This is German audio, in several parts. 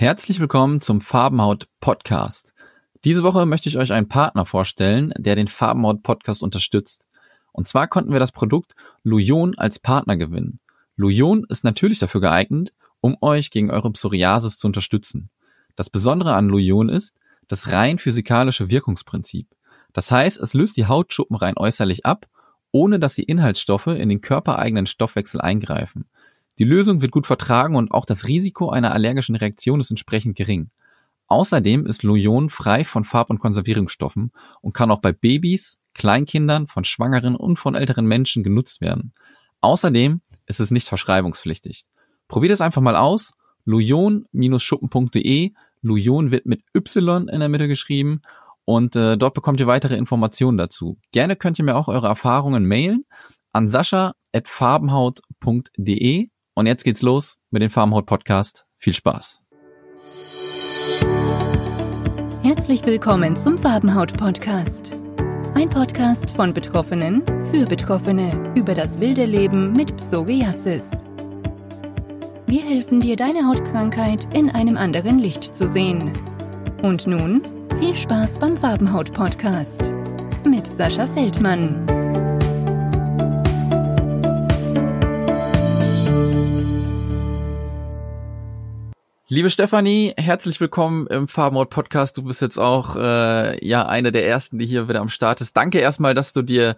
Herzlich willkommen zum Farbenhaut Podcast. Diese Woche möchte ich euch einen Partner vorstellen, der den Farbenhaut Podcast unterstützt. Und zwar konnten wir das Produkt Lujon als Partner gewinnen. Lujon ist natürlich dafür geeignet, um euch gegen eure Psoriasis zu unterstützen. Das Besondere an Lujon ist das rein physikalische Wirkungsprinzip. Das heißt, es löst die Hautschuppen rein äußerlich ab, ohne dass die Inhaltsstoffe in den körpereigenen Stoffwechsel eingreifen. Die Lösung wird gut vertragen und auch das Risiko einer allergischen Reaktion ist entsprechend gering. Außerdem ist Lujon frei von Farb- und Konservierungsstoffen und kann auch bei Babys, Kleinkindern, von Schwangeren und von älteren Menschen genutzt werden. Außerdem ist es nicht verschreibungspflichtig. Probiert es einfach mal aus. lujon-schuppen.de. Lujon wird mit Y in der Mitte geschrieben und äh, dort bekommt ihr weitere Informationen dazu. Gerne könnt ihr mir auch eure Erfahrungen mailen an sascha.farbenhaut.de und jetzt geht's los mit dem Farmhaut Podcast. Viel Spaß. Herzlich willkommen zum Farbenhaut Podcast. Ein Podcast von Betroffenen für Betroffene über das wilde Leben mit Psoriasis. Wir helfen dir, deine Hautkrankheit in einem anderen Licht zu sehen. Und nun viel Spaß beim Farbenhaut Podcast mit Sascha Feldmann. Liebe Stefanie, herzlich willkommen im Farbenhaut Podcast. Du bist jetzt auch äh, ja eine der ersten, die hier wieder am Start ist. Danke erstmal, dass du dir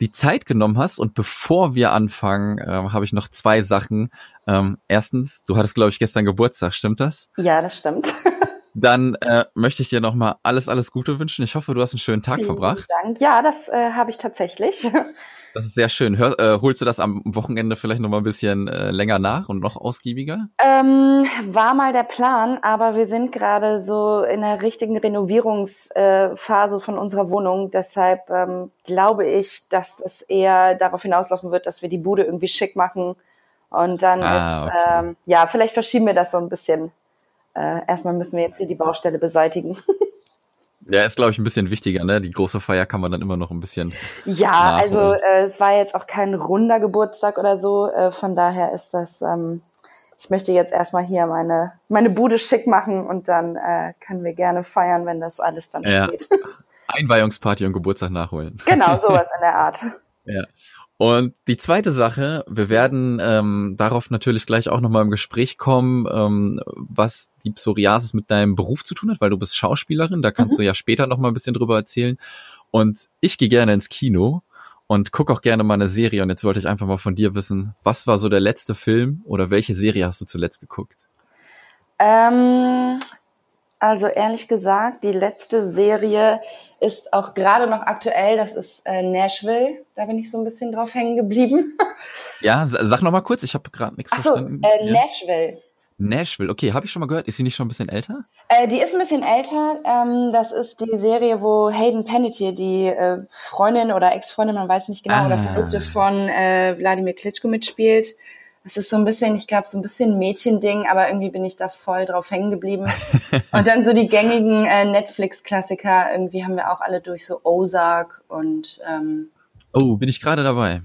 die Zeit genommen hast. Und bevor wir anfangen, äh, habe ich noch zwei Sachen. Ähm, erstens, du hattest glaube ich gestern Geburtstag, stimmt das? Ja, das stimmt. Dann äh, möchte ich dir nochmal alles, alles Gute wünschen. Ich hoffe, du hast einen schönen Tag Vielen verbracht. Dank. Ja, das äh, habe ich tatsächlich. Das ist sehr schön. Hör, äh, holst du das am Wochenende vielleicht noch mal ein bisschen äh, länger nach und noch ausgiebiger? Ähm, war mal der Plan, aber wir sind gerade so in der richtigen Renovierungsphase äh, von unserer Wohnung. Deshalb ähm, glaube ich, dass es eher darauf hinauslaufen wird, dass wir die Bude irgendwie schick machen. Und dann Ah, ist, okay. ähm, ja, vielleicht verschieben wir das so ein bisschen. Äh, erstmal müssen wir jetzt hier die Baustelle beseitigen. Ja, ist glaube ich ein bisschen wichtiger, ne? Die große Feier kann man dann immer noch ein bisschen. Ja, nachholen. also äh, es war jetzt auch kein runder Geburtstag oder so. Äh, von daher ist das, ähm, ich möchte jetzt erstmal hier meine, meine Bude schick machen und dann äh, können wir gerne feiern, wenn das alles dann Ja. steht. Einweihungsparty und Geburtstag nachholen. genau, sowas in der Art. Ja. Und die zweite Sache, wir werden ähm, darauf natürlich gleich auch nochmal im Gespräch kommen, ähm, was die Psoriasis mit deinem Beruf zu tun hat, weil du bist Schauspielerin, da kannst Mhm. du ja später nochmal ein bisschen drüber erzählen. Und ich gehe gerne ins Kino und gucke auch gerne mal eine Serie. Und jetzt wollte ich einfach mal von dir wissen, was war so der letzte Film oder welche Serie hast du zuletzt geguckt? Ähm, also ehrlich gesagt, die letzte Serie ist auch gerade noch aktuell. Das ist äh, Nashville. Da bin ich so ein bisschen drauf hängen geblieben. Ja, sa- sag noch mal kurz, ich habe gerade nichts Ach so, verstanden. äh, ja. Nashville. Nashville, okay, habe ich schon mal gehört. Ist sie nicht schon ein bisschen älter? Äh, die ist ein bisschen älter. Ähm, das ist die Serie, wo Hayden Panettiere, die äh, Freundin oder Ex-Freundin, man weiß nicht genau, Ah. oder Verlobte von äh, Wladimir Klitschko mitspielt. Das ist so ein bisschen, ich glaube, so ein bisschen Mädchending, aber irgendwie bin ich da voll drauf hängen geblieben. und dann so die gängigen äh, Netflix-Klassiker, irgendwie haben wir auch alle durch, so Ozark und ähm, Oh, bin ich gerade dabei.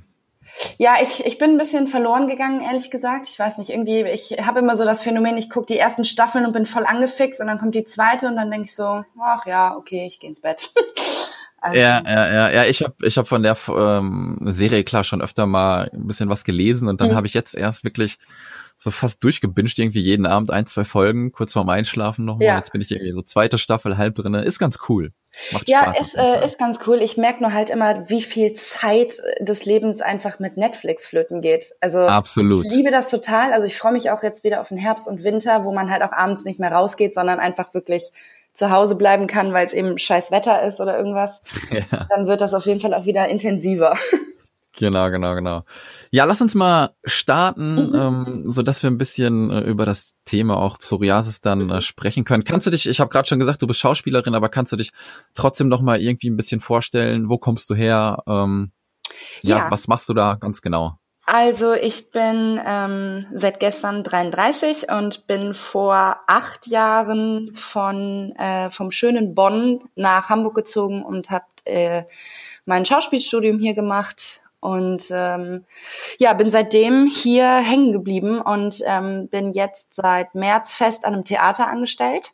ja, ich, ich bin ein bisschen verloren gegangen, ehrlich gesagt. Ich weiß nicht, irgendwie, ich habe immer so das Phänomen, ich gucke die ersten Staffeln und bin voll angefixt und dann kommt die zweite und dann denke ich so, ach ja, okay, ich gehe ins Bett. also, Ja, ja, ja, ja. Ich habe ich hab von der ähm, Serie klar schon öfter mal ein bisschen was gelesen und dann Mhm. habe ich jetzt erst wirklich so fast durchgebinged, irgendwie jeden Abend ein, zwei Folgen, kurz vorm Einschlafen nochmal. Ja. Jetzt bin ich irgendwie so zweite Staffel, halb drinne. Ist ganz cool. Macht Ja, Spaß. ist, äh, ist ganz cool. Ich merke nur halt immer, wie viel Zeit des Lebens einfach mit Netflix flöten geht. Also Absolut. ich liebe das total. Also ich freue mich auch jetzt wieder auf den Herbst und Winter, wo man halt auch abends nicht mehr rausgeht, sondern einfach wirklich zu Hause bleiben kann, weil es eben scheiß Wetter ist oder irgendwas. ja, Dann wird das auf jeden Fall auch wieder intensiver. genau, genau, genau. Ja, lass uns mal starten, Mhm. ähm, so dass wir ein bisschen äh, über das Thema auch Psoriasis dann äh, sprechen können. Kannst du dich, ich habe gerade schon gesagt, du bist Schauspielerin, aber kannst du dich trotzdem noch mal irgendwie ein bisschen vorstellen? Wo kommst du her? Ähm, ja, Ja. was machst du da ganz genau? Also ich bin ähm, seit gestern 33 und bin vor acht Jahren von äh, vom schönen Bonn nach Hamburg gezogen und habe äh, mein Schauspielstudium hier gemacht. Und ähm, ja, bin seitdem hier hängen geblieben und ähm, bin jetzt seit März fest an einem Theater angestellt,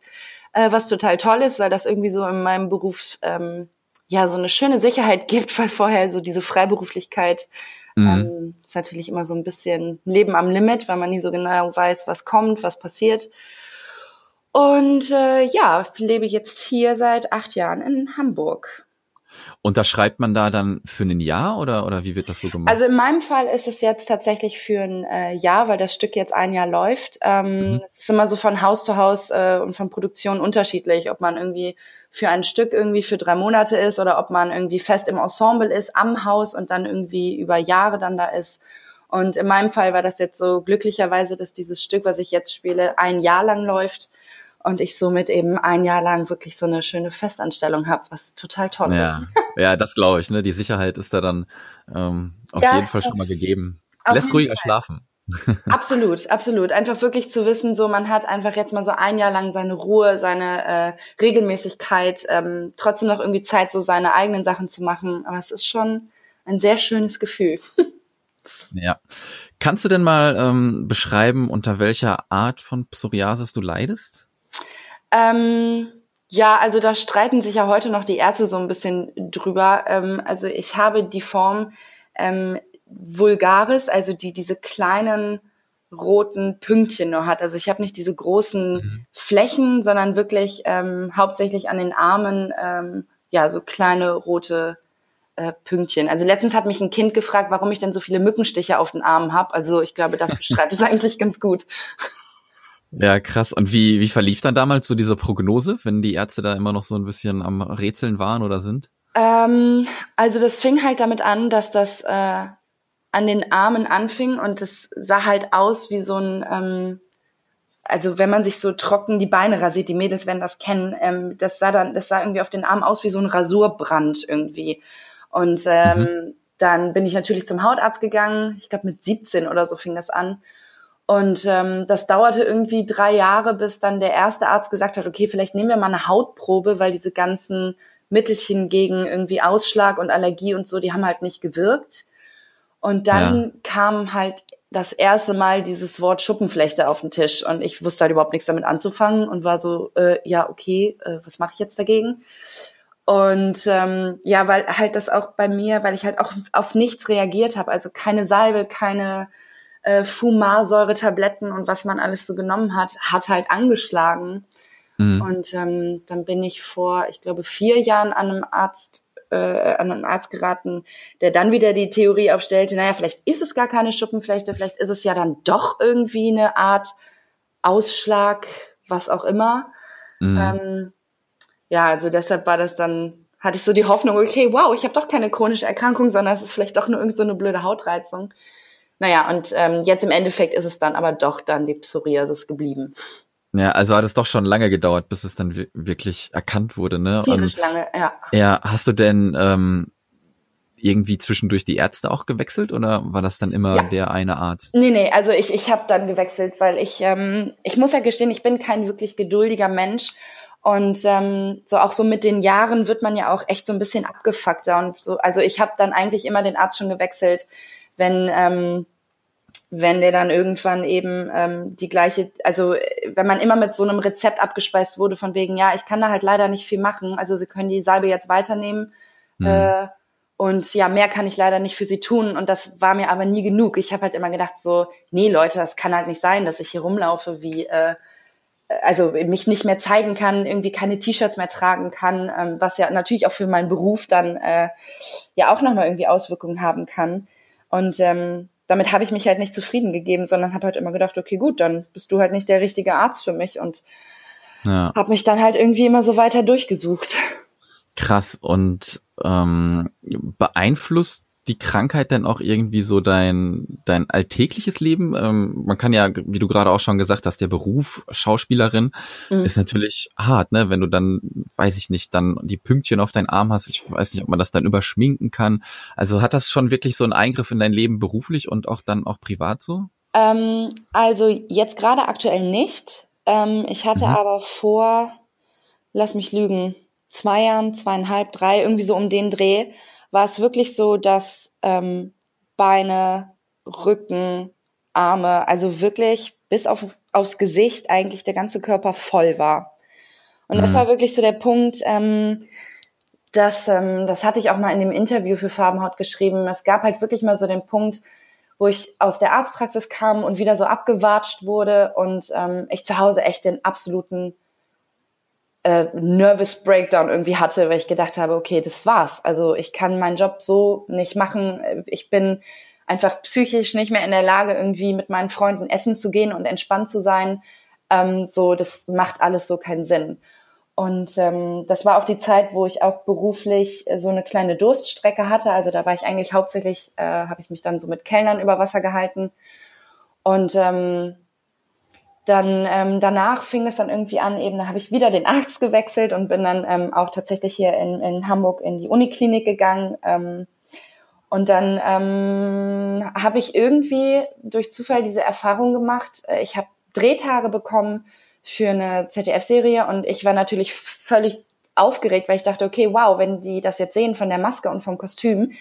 äh, was total toll ist, weil das irgendwie so in meinem Beruf ähm, ja so eine schöne Sicherheit gibt, weil vorher so diese Freiberuflichkeit mhm. ähm, ist natürlich immer so ein bisschen Leben am Limit, weil man nie so genau weiß, was kommt, was passiert. Und äh, ja, lebe jetzt hier seit acht Jahren in Hamburg. Und da schreibt man da dann für ein Jahr oder, oder wie wird das so gemacht? Also in meinem Fall ist es jetzt tatsächlich für ein äh, Jahr, weil das Stück jetzt ein Jahr läuft. Ähm, mhm. Es ist immer so von Haus zu Haus äh, und von Produktion unterschiedlich, ob man irgendwie für ein Stück irgendwie für drei Monate ist oder ob man irgendwie fest im Ensemble ist, am Haus und dann irgendwie über Jahre dann da ist. Und in meinem Fall war das jetzt so glücklicherweise, dass dieses Stück, was ich jetzt spiele, ein Jahr lang läuft und ich somit eben ein Jahr lang wirklich so eine schöne Festanstellung habe, was total toll ja. ist. ja, das glaube ich. Ne? Die Sicherheit ist da dann ähm, auf ja, jeden Fall schon mal gegeben. Lässt ruhiger Fall. schlafen. absolut, absolut. Einfach wirklich zu wissen, so man hat einfach jetzt mal so ein Jahr lang seine Ruhe, seine äh, Regelmäßigkeit, ähm, trotzdem noch irgendwie Zeit, so seine eigenen Sachen zu machen. Aber es ist schon ein sehr schönes Gefühl. ja. Kannst du denn mal ähm, beschreiben, unter welcher Art von Psoriasis du leidest? Ähm, ja, also da streiten sich ja heute noch die Ärzte so ein bisschen drüber. Ähm, also ich habe die Form ähm, vulgaris, also die diese kleinen roten Pünktchen nur hat. Also ich habe nicht diese großen mhm. Flächen, sondern wirklich ähm, hauptsächlich an den Armen ähm, ja so kleine rote äh, Pünktchen. Also letztens hat mich ein Kind gefragt, warum ich denn so viele Mückenstiche auf den Armen habe. Also ich glaube, das beschreibt es eigentlich ganz gut. Ja, krass. Und wie, wie verlief dann damals so diese Prognose, wenn die Ärzte da immer noch so ein bisschen am Rätseln waren oder sind? Ähm, also das fing halt damit an, dass das äh, an den Armen anfing und es sah halt aus wie so ein, ähm, also wenn man sich so trocken die Beine rasiert, die Mädels werden das kennen, ähm, das sah dann, das sah irgendwie auf den Armen aus wie so ein Rasurbrand irgendwie. Und ähm, mhm. dann bin ich natürlich zum Hautarzt gegangen. Ich glaube mit 17 oder so fing das an. Und ähm, das dauerte irgendwie drei Jahre, bis dann der erste Arzt gesagt hat, okay, vielleicht nehmen wir mal eine Hautprobe, weil diese ganzen Mittelchen gegen irgendwie Ausschlag und Allergie und so, die haben halt nicht gewirkt. Und dann ja. kam halt das erste Mal dieses Wort Schuppenflechte auf den Tisch und ich wusste halt überhaupt nichts damit anzufangen und war so, äh, ja, okay, äh, was mache ich jetzt dagegen? Und ähm, ja, weil halt das auch bei mir, weil ich halt auch auf nichts reagiert habe, also keine Salbe, keine äh, Fumarsäure-Tabletten und was man alles so genommen hat, hat halt angeschlagen. Mhm. Und ähm, dann bin ich vor, ich glaube, vier Jahren an einem Arzt äh, an einen Arzt geraten, der dann wieder die Theorie aufstellte, naja, vielleicht ist es gar keine Schuppenflechte, vielleicht ist es ja dann doch irgendwie eine Art Ausschlag, was auch immer. Mhm. Ähm, ja, also deshalb war das dann, hatte ich so die Hoffnung, okay, wow, ich habe doch keine chronische Erkrankung, sondern es ist vielleicht doch nur irgend so eine blöde Hautreizung. Naja, und ähm, jetzt im Endeffekt ist es dann aber doch dann die Psoriasis geblieben. Ja, also hat es doch schon lange gedauert, bis es dann wirklich erkannt wurde, ne? Tierisch und, lange, ja. Ja, hast du denn ähm, irgendwie zwischendurch die Ärzte auch gewechselt oder war das dann immer ja. der eine Arzt? Nee, nee, also ich, ich habe dann gewechselt, weil ich, ähm, ich muss ja gestehen, ich bin kein wirklich geduldiger Mensch. Und ähm, so auch so mit den Jahren wird man ja auch echt so ein bisschen abgefuckter und so. Also ich habe dann eigentlich immer den Arzt schon gewechselt, wenn ähm, wenn der dann irgendwann eben ähm, die gleiche, also wenn man immer mit so einem Rezept abgespeist wurde von wegen, ja, ich kann da halt leider nicht viel machen, also sie können die Salbe jetzt weiternehmen mhm. äh, und ja, mehr kann ich leider nicht für sie tun und das war mir aber nie genug. Ich habe halt immer gedacht so, nee Leute, das kann halt nicht sein, dass ich hier rumlaufe wie, äh, also mich nicht mehr zeigen kann, irgendwie keine T-Shirts mehr tragen kann, ähm, was ja natürlich auch für meinen Beruf dann äh, ja auch nochmal irgendwie Auswirkungen haben kann. Und ähm, damit habe ich mich halt nicht zufrieden gegeben, sondern habe halt immer gedacht, okay, gut, dann bist du halt nicht der richtige Arzt für mich und ja. habe mich dann halt irgendwie immer so weiter durchgesucht. Krass. Und ähm, beeinflusst die Krankheit denn auch irgendwie so dein, dein alltägliches Leben? Ähm, man kann ja, wie du gerade auch schon gesagt hast, der Beruf Schauspielerin mhm. ist natürlich hart, ne? Wenn du dann, weiß ich nicht, dann die Pünktchen auf deinen Arm hast, ich weiß nicht, ob man das dann überschminken kann. Also hat das schon wirklich so einen Eingriff in dein Leben beruflich und auch dann auch privat so? Ähm, also jetzt gerade aktuell nicht. Ähm, ich hatte mhm. aber vor, lass mich lügen, zwei Jahren, zweieinhalb, drei, irgendwie so um den Dreh, war es wirklich so, dass ähm, Beine, Rücken, Arme, also wirklich bis auf, aufs Gesicht eigentlich der ganze Körper voll war. Und mhm. das war wirklich so der Punkt, ähm, dass, ähm, das hatte ich auch mal in dem Interview für Farbenhaut geschrieben. Es gab halt wirklich mal so den Punkt, wo ich aus der Arztpraxis kam und wieder so abgewatscht wurde und ähm, ich zu Hause echt den absoluten äh, Nervous Breakdown irgendwie hatte, weil ich gedacht habe, okay, das war's. Also ich kann meinen Job so nicht machen. Ich bin einfach psychisch nicht mehr in der Lage, irgendwie mit meinen Freunden essen zu gehen und entspannt zu sein. Ähm, so, das macht alles so keinen Sinn. Und ähm, das war auch die Zeit, wo ich auch beruflich so eine kleine Durststrecke hatte. Also da war ich eigentlich hauptsächlich, äh, habe ich mich dann so mit Kellnern über Wasser gehalten. Und ähm, dann ähm, danach fing es dann irgendwie an, eben da habe ich wieder den Arzt gewechselt und bin dann ähm, auch tatsächlich hier in, in Hamburg in die Uniklinik gegangen. Ähm, und dann ähm, habe ich irgendwie durch Zufall diese Erfahrung gemacht. Äh, ich habe Drehtage bekommen für eine ZDF-Serie und ich war natürlich völlig aufgeregt, weil ich dachte, okay, wow, wenn die das jetzt sehen von der Maske und vom Kostüm,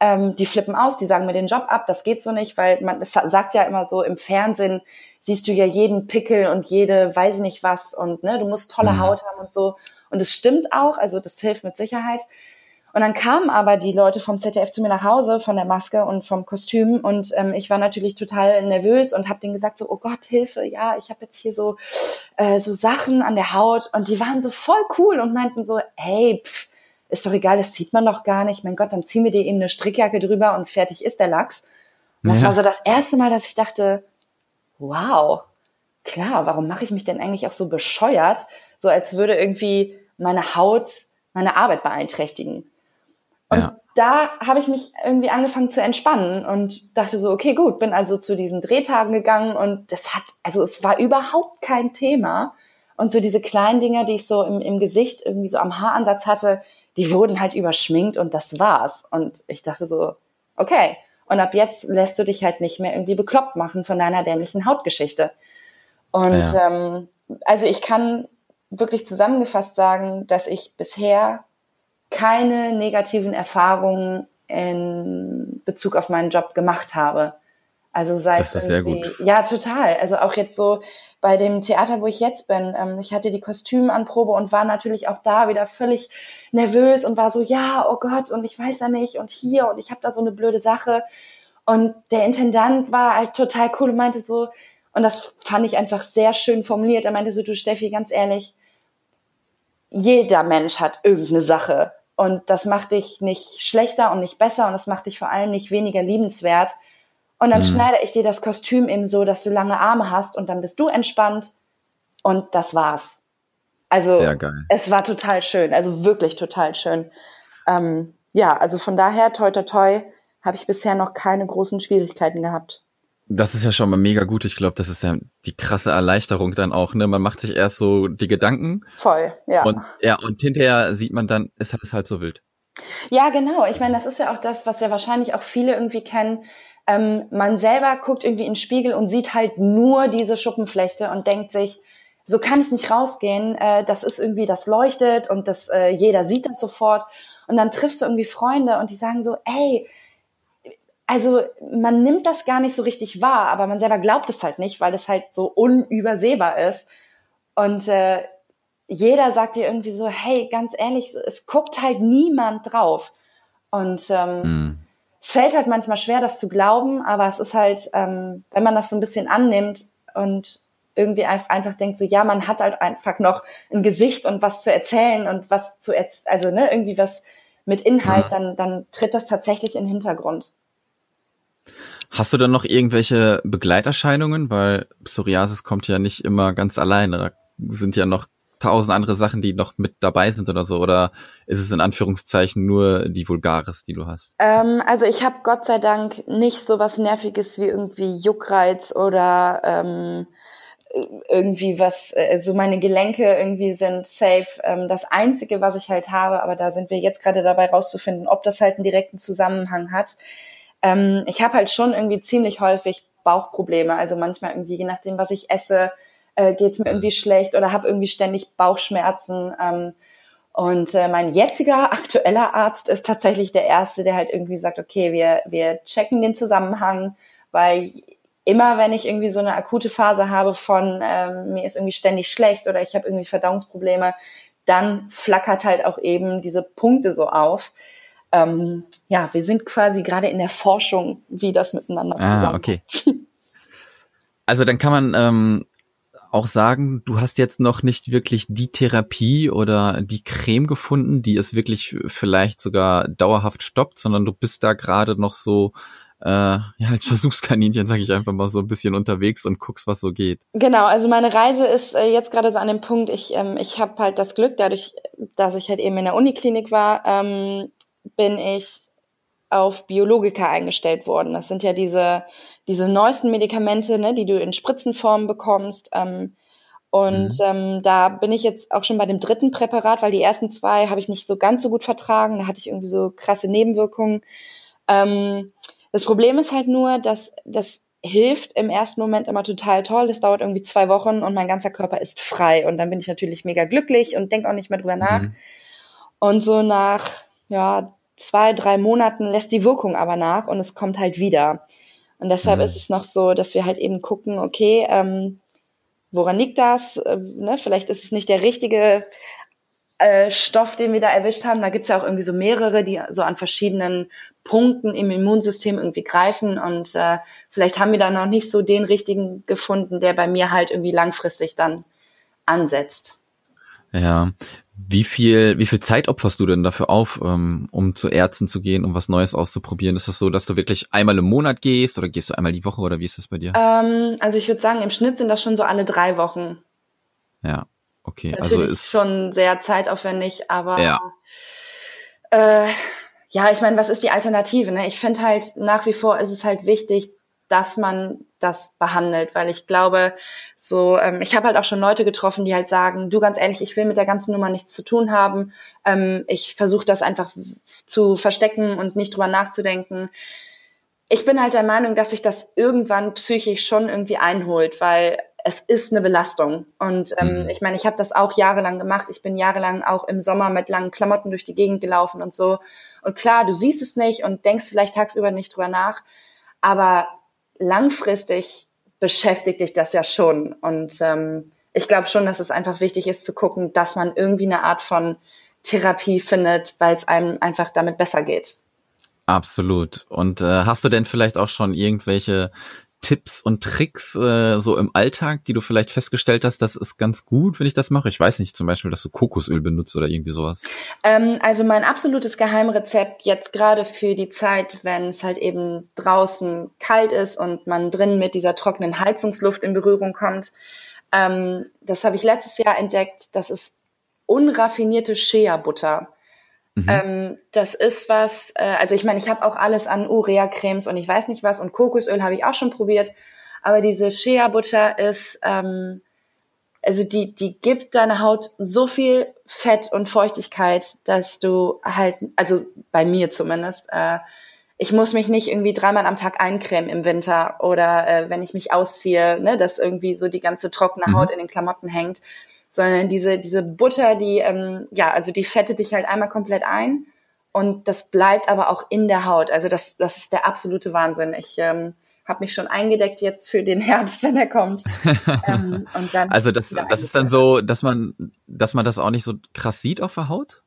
ähm, die flippen aus, die sagen mir den Job ab, das geht so nicht, weil man es sagt ja immer so im Fernsehen siehst du ja jeden Pickel und jede weiß ich nicht was und ne, du musst tolle mhm. Haut haben und so und es stimmt auch, also das hilft mit Sicherheit. Und dann kamen aber die Leute vom ZDF zu mir nach Hause von der Maske und vom Kostüm und ähm, ich war natürlich total nervös und habe denen gesagt so, oh Gott, Hilfe, ja, ich habe jetzt hier so äh, so Sachen an der Haut und die waren so voll cool und meinten so, hey, pff, ist doch egal, das sieht man doch gar nicht. Mein Gott, dann ziehen wir dir eben eine Strickjacke drüber und fertig ist der Lachs. Und das ja. war so das erste Mal, dass ich dachte, wow, klar, warum mache ich mich denn eigentlich auch so bescheuert, so als würde irgendwie meine Haut meine Arbeit beeinträchtigen. Und ja. da habe ich mich irgendwie angefangen zu entspannen und dachte so, okay, gut, bin also zu diesen Drehtagen gegangen und das hat, also es war überhaupt kein Thema. Und so diese kleinen Dinger, die ich so im, im Gesicht irgendwie so am Haaransatz hatte, die wurden halt überschminkt und das war's. Und ich dachte so, okay. Und ab jetzt lässt du dich halt nicht mehr irgendwie bekloppt machen von deiner dämlichen Hautgeschichte. Und ja. ähm, also ich kann wirklich zusammengefasst sagen, dass ich bisher keine negativen Erfahrungen in Bezug auf meinen Job gemacht habe. Also seit das ist sehr gut. Ja, total. Also auch jetzt so bei dem Theater, wo ich jetzt bin. Ähm, ich hatte die Kostümanprobe und war natürlich auch da wieder völlig nervös und war so, ja, oh Gott, und ich weiß ja nicht und hier und ich habe da so eine blöde Sache. Und der Intendant war halt total cool und meinte so, und das fand ich einfach sehr schön formuliert. Er meinte so, du Steffi, ganz ehrlich, jeder Mensch hat irgendeine Sache. Und das macht dich nicht schlechter und nicht besser und das macht dich vor allem nicht weniger liebenswert. Und dann mhm. schneide ich dir das Kostüm eben so, dass du lange Arme hast und dann bist du entspannt und das war's. Also es war total schön, also wirklich total schön. Ähm, ja, also von daher, toi toi toi, habe ich bisher noch keine großen Schwierigkeiten gehabt. Das ist ja schon mal mega gut. Ich glaube, das ist ja die krasse Erleichterung dann auch. Ne? Man macht sich erst so die Gedanken. Voll, ja. Und, ja, und hinterher sieht man dann, ist es halt so wild. Ja, genau. Ich meine, das ist ja auch das, was ja wahrscheinlich auch viele irgendwie kennen. Ähm, man selber guckt irgendwie in den Spiegel und sieht halt nur diese Schuppenflechte und denkt sich, so kann ich nicht rausgehen. Äh, das ist irgendwie, das leuchtet und das äh, jeder sieht das sofort. Und dann triffst du irgendwie Freunde und die sagen so, ey, also man nimmt das gar nicht so richtig wahr, aber man selber glaubt es halt nicht, weil es halt so unübersehbar ist. Und äh, jeder sagt dir irgendwie so, hey, ganz ehrlich, es guckt halt niemand drauf. Und ähm, mm. Es fällt halt manchmal schwer, das zu glauben, aber es ist halt, ähm, wenn man das so ein bisschen annimmt und irgendwie einfach, einfach denkt, so ja, man hat halt einfach noch ein Gesicht und was zu erzählen und was zu erzählen, also ne, irgendwie was mit Inhalt, mm. dann, dann tritt das tatsächlich in den Hintergrund. Hast du dann noch irgendwelche Begleiterscheinungen? Weil Psoriasis kommt ja nicht immer ganz alleine. Da sind ja noch tausend andere Sachen, die noch mit dabei sind oder so? Oder ist es in Anführungszeichen nur die Vulgaris, die du hast? Ähm, also ich habe Gott sei Dank nicht so was Nerviges wie irgendwie Juckreiz oder ähm, irgendwie was, äh, so meine Gelenke irgendwie sind safe. Ähm, das Einzige, was ich halt habe, aber da sind wir jetzt gerade dabei rauszufinden, ob das halt einen direkten Zusammenhang hat, ähm, ich habe halt schon irgendwie ziemlich häufig Bauchprobleme. Also manchmal irgendwie, je nachdem, was ich esse, äh, geht es mir irgendwie schlecht oder habe irgendwie ständig Bauchschmerzen. Ähm, Und äh, mein jetziger aktueller Arzt ist tatsächlich der erste, der halt irgendwie sagt, okay, wir, wir checken den Zusammenhang, weil immer wenn ich irgendwie so eine akute Phase habe von ähm, mir ist irgendwie ständig schlecht oder ich habe irgendwie Verdauungsprobleme, dann flackert halt auch eben diese Punkte so auf. Ähm, ja, wir sind quasi gerade in der Forschung, wie das miteinander Ah, okay. Also dann kann man ähm, auch sagen, du hast jetzt noch nicht wirklich die Therapie oder die Creme gefunden, die es wirklich vielleicht sogar dauerhaft stoppt, sondern du bist da gerade noch so äh, ja, als Versuchskaninchen, sage ich einfach mal so ein bisschen unterwegs und guckst, was so geht. Genau, also meine Reise ist äh, jetzt gerade so an dem Punkt, ich, ähm, ich habe halt das Glück, dadurch, dass ich halt eben in der Uniklinik war, ähm, bin ich auf Biologika eingestellt worden. Das sind ja diese, diese neuesten Medikamente, ne, die du in Spritzenform bekommst. Ähm, und mhm. ähm, da bin ich jetzt auch schon bei dem dritten Präparat, weil die ersten zwei habe ich nicht so ganz so gut vertragen. Da hatte ich irgendwie so krasse Nebenwirkungen. Ähm, das Problem ist halt nur, dass das hilft im ersten Moment immer total toll. Das dauert irgendwie zwei Wochen und mein ganzer Körper ist frei. Und dann bin ich natürlich mega glücklich und denke auch nicht mehr drüber nach. Mhm. Und so nach ja, zwei, drei Monaten lässt die Wirkung aber nach und es kommt halt wieder. Und deshalb mhm. ist es noch so, dass wir halt eben gucken, okay, ähm, woran liegt das? Äh, ne? Vielleicht ist es nicht der richtige äh, Stoff, den wir da erwischt haben. Da gibt's ja auch irgendwie so mehrere, die so an verschiedenen Punkten im Immunsystem irgendwie greifen. Und äh, vielleicht haben wir da noch nicht so den richtigen gefunden, der bei mir halt irgendwie langfristig dann ansetzt. Ja. Wie viel, wie viel Zeit opferst du denn dafür auf, ähm, um zu Ärzten zu gehen, um was Neues auszuprobieren? Ist das so, dass du wirklich einmal im Monat gehst oder gehst du einmal die Woche oder wie ist das bei dir? Ähm, also ich würde sagen, im Schnitt sind das schon so alle drei Wochen. Ja, Okay, ist also ist schon sehr zeitaufwendig, aber ja, äh, ja ich meine, was ist die Alternative? Ne? Ich finde halt nach wie vor ist es halt wichtig, dass man das behandelt, weil ich glaube, so ähm, ich habe halt auch schon Leute getroffen, die halt sagen, du ganz ehrlich, ich will mit der ganzen Nummer nichts zu tun haben. Ähm, ich versuche das einfach zu verstecken und nicht drüber nachzudenken. Ich bin halt der Meinung, dass sich das irgendwann psychisch schon irgendwie einholt, weil es ist eine Belastung. Und ähm, mhm. ich meine, ich habe das auch jahrelang gemacht. Ich bin jahrelang auch im Sommer mit langen Klamotten durch die Gegend gelaufen und so. Und klar, du siehst es nicht und denkst vielleicht tagsüber nicht drüber nach, aber langfristig beschäftigt dich das ja schon. Und ähm, ich glaube schon, dass es einfach wichtig ist zu gucken, dass man irgendwie eine Art von Therapie findet, weil es einem einfach damit besser geht. Absolut. Und äh, hast du denn vielleicht auch schon irgendwelche Tipps und Tricks äh, so im Alltag, die du vielleicht festgestellt hast, das ist ganz gut, wenn ich das mache? Ich weiß nicht, zum Beispiel, dass du Kokosöl benutzt oder irgendwie sowas. Ähm, also mein absolutes Geheimrezept jetzt gerade für die Zeit, wenn es halt eben draußen kalt ist und man drin mit dieser trockenen Heizungsluft in Berührung kommt. Ähm, das habe ich letztes Jahr entdeckt. Das ist unraffinierte Shea-Butter. Mhm. Ähm, das ist was, äh, also ich meine, ich habe auch alles an Urea-Cremes und ich weiß nicht was und Kokosöl habe ich auch schon probiert, aber diese Shea-Butter ist, ähm, also die, die gibt deiner Haut so viel Fett und Feuchtigkeit, dass du halt, also bei mir zumindest, äh, ich muss mich nicht irgendwie dreimal am Tag eincremen im Winter oder äh, wenn ich mich ausziehe, ne, dass irgendwie so die ganze trockene Haut mhm. in den Klamotten hängt, sondern diese, diese Butter, die, ähm, ja, also die fettet dich halt einmal komplett ein und das bleibt aber auch in der Haut. Also das, das ist der absolute Wahnsinn. Ich ähm, habe mich schon eingedeckt jetzt für den Herbst, wenn er kommt. ähm, und dann also das, das ist dann so, dass man, dass man das auch nicht so krass sieht auf der Haut?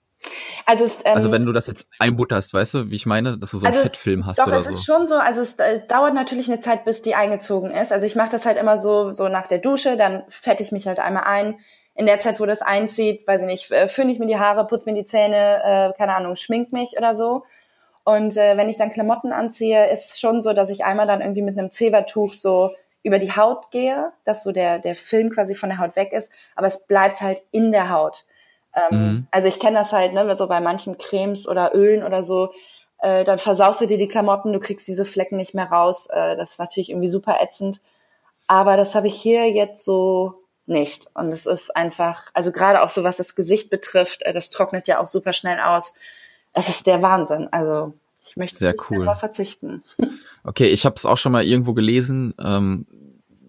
Also, es, ähm, also wenn du das jetzt einbutterst, weißt du, wie ich meine, dass du so einen also Fettfilm hast doch, oder so. Es ist schon so, also es äh, dauert natürlich eine Zeit, bis die eingezogen ist. Also ich mache das halt immer so, so nach der Dusche, dann fette ich mich halt einmal ein, in der Zeit, wo das einzieht, weiß ich nicht, äh, föhne ich mir die Haare, putze mir die Zähne, äh, keine Ahnung, schmink mich oder so. Und äh, wenn ich dann Klamotten anziehe, ist es schon so, dass ich einmal dann irgendwie mit einem Zebertuch so über die Haut gehe, dass so der, der Film quasi von der Haut weg ist, aber es bleibt halt in der Haut. Ähm, mhm. Also ich kenne das halt, ne, so bei manchen Cremes oder Ölen oder so, äh, dann versaust du dir die Klamotten, du kriegst diese Flecken nicht mehr raus. Äh, das ist natürlich irgendwie super ätzend. Aber das habe ich hier jetzt so nicht. Und es ist einfach, also gerade auch so was das Gesicht betrifft, äh, das trocknet ja auch super schnell aus. Es ist der Wahnsinn. Also ich möchte Sehr nicht cool. verzichten. Okay, ich habe es auch schon mal irgendwo gelesen. Ähm,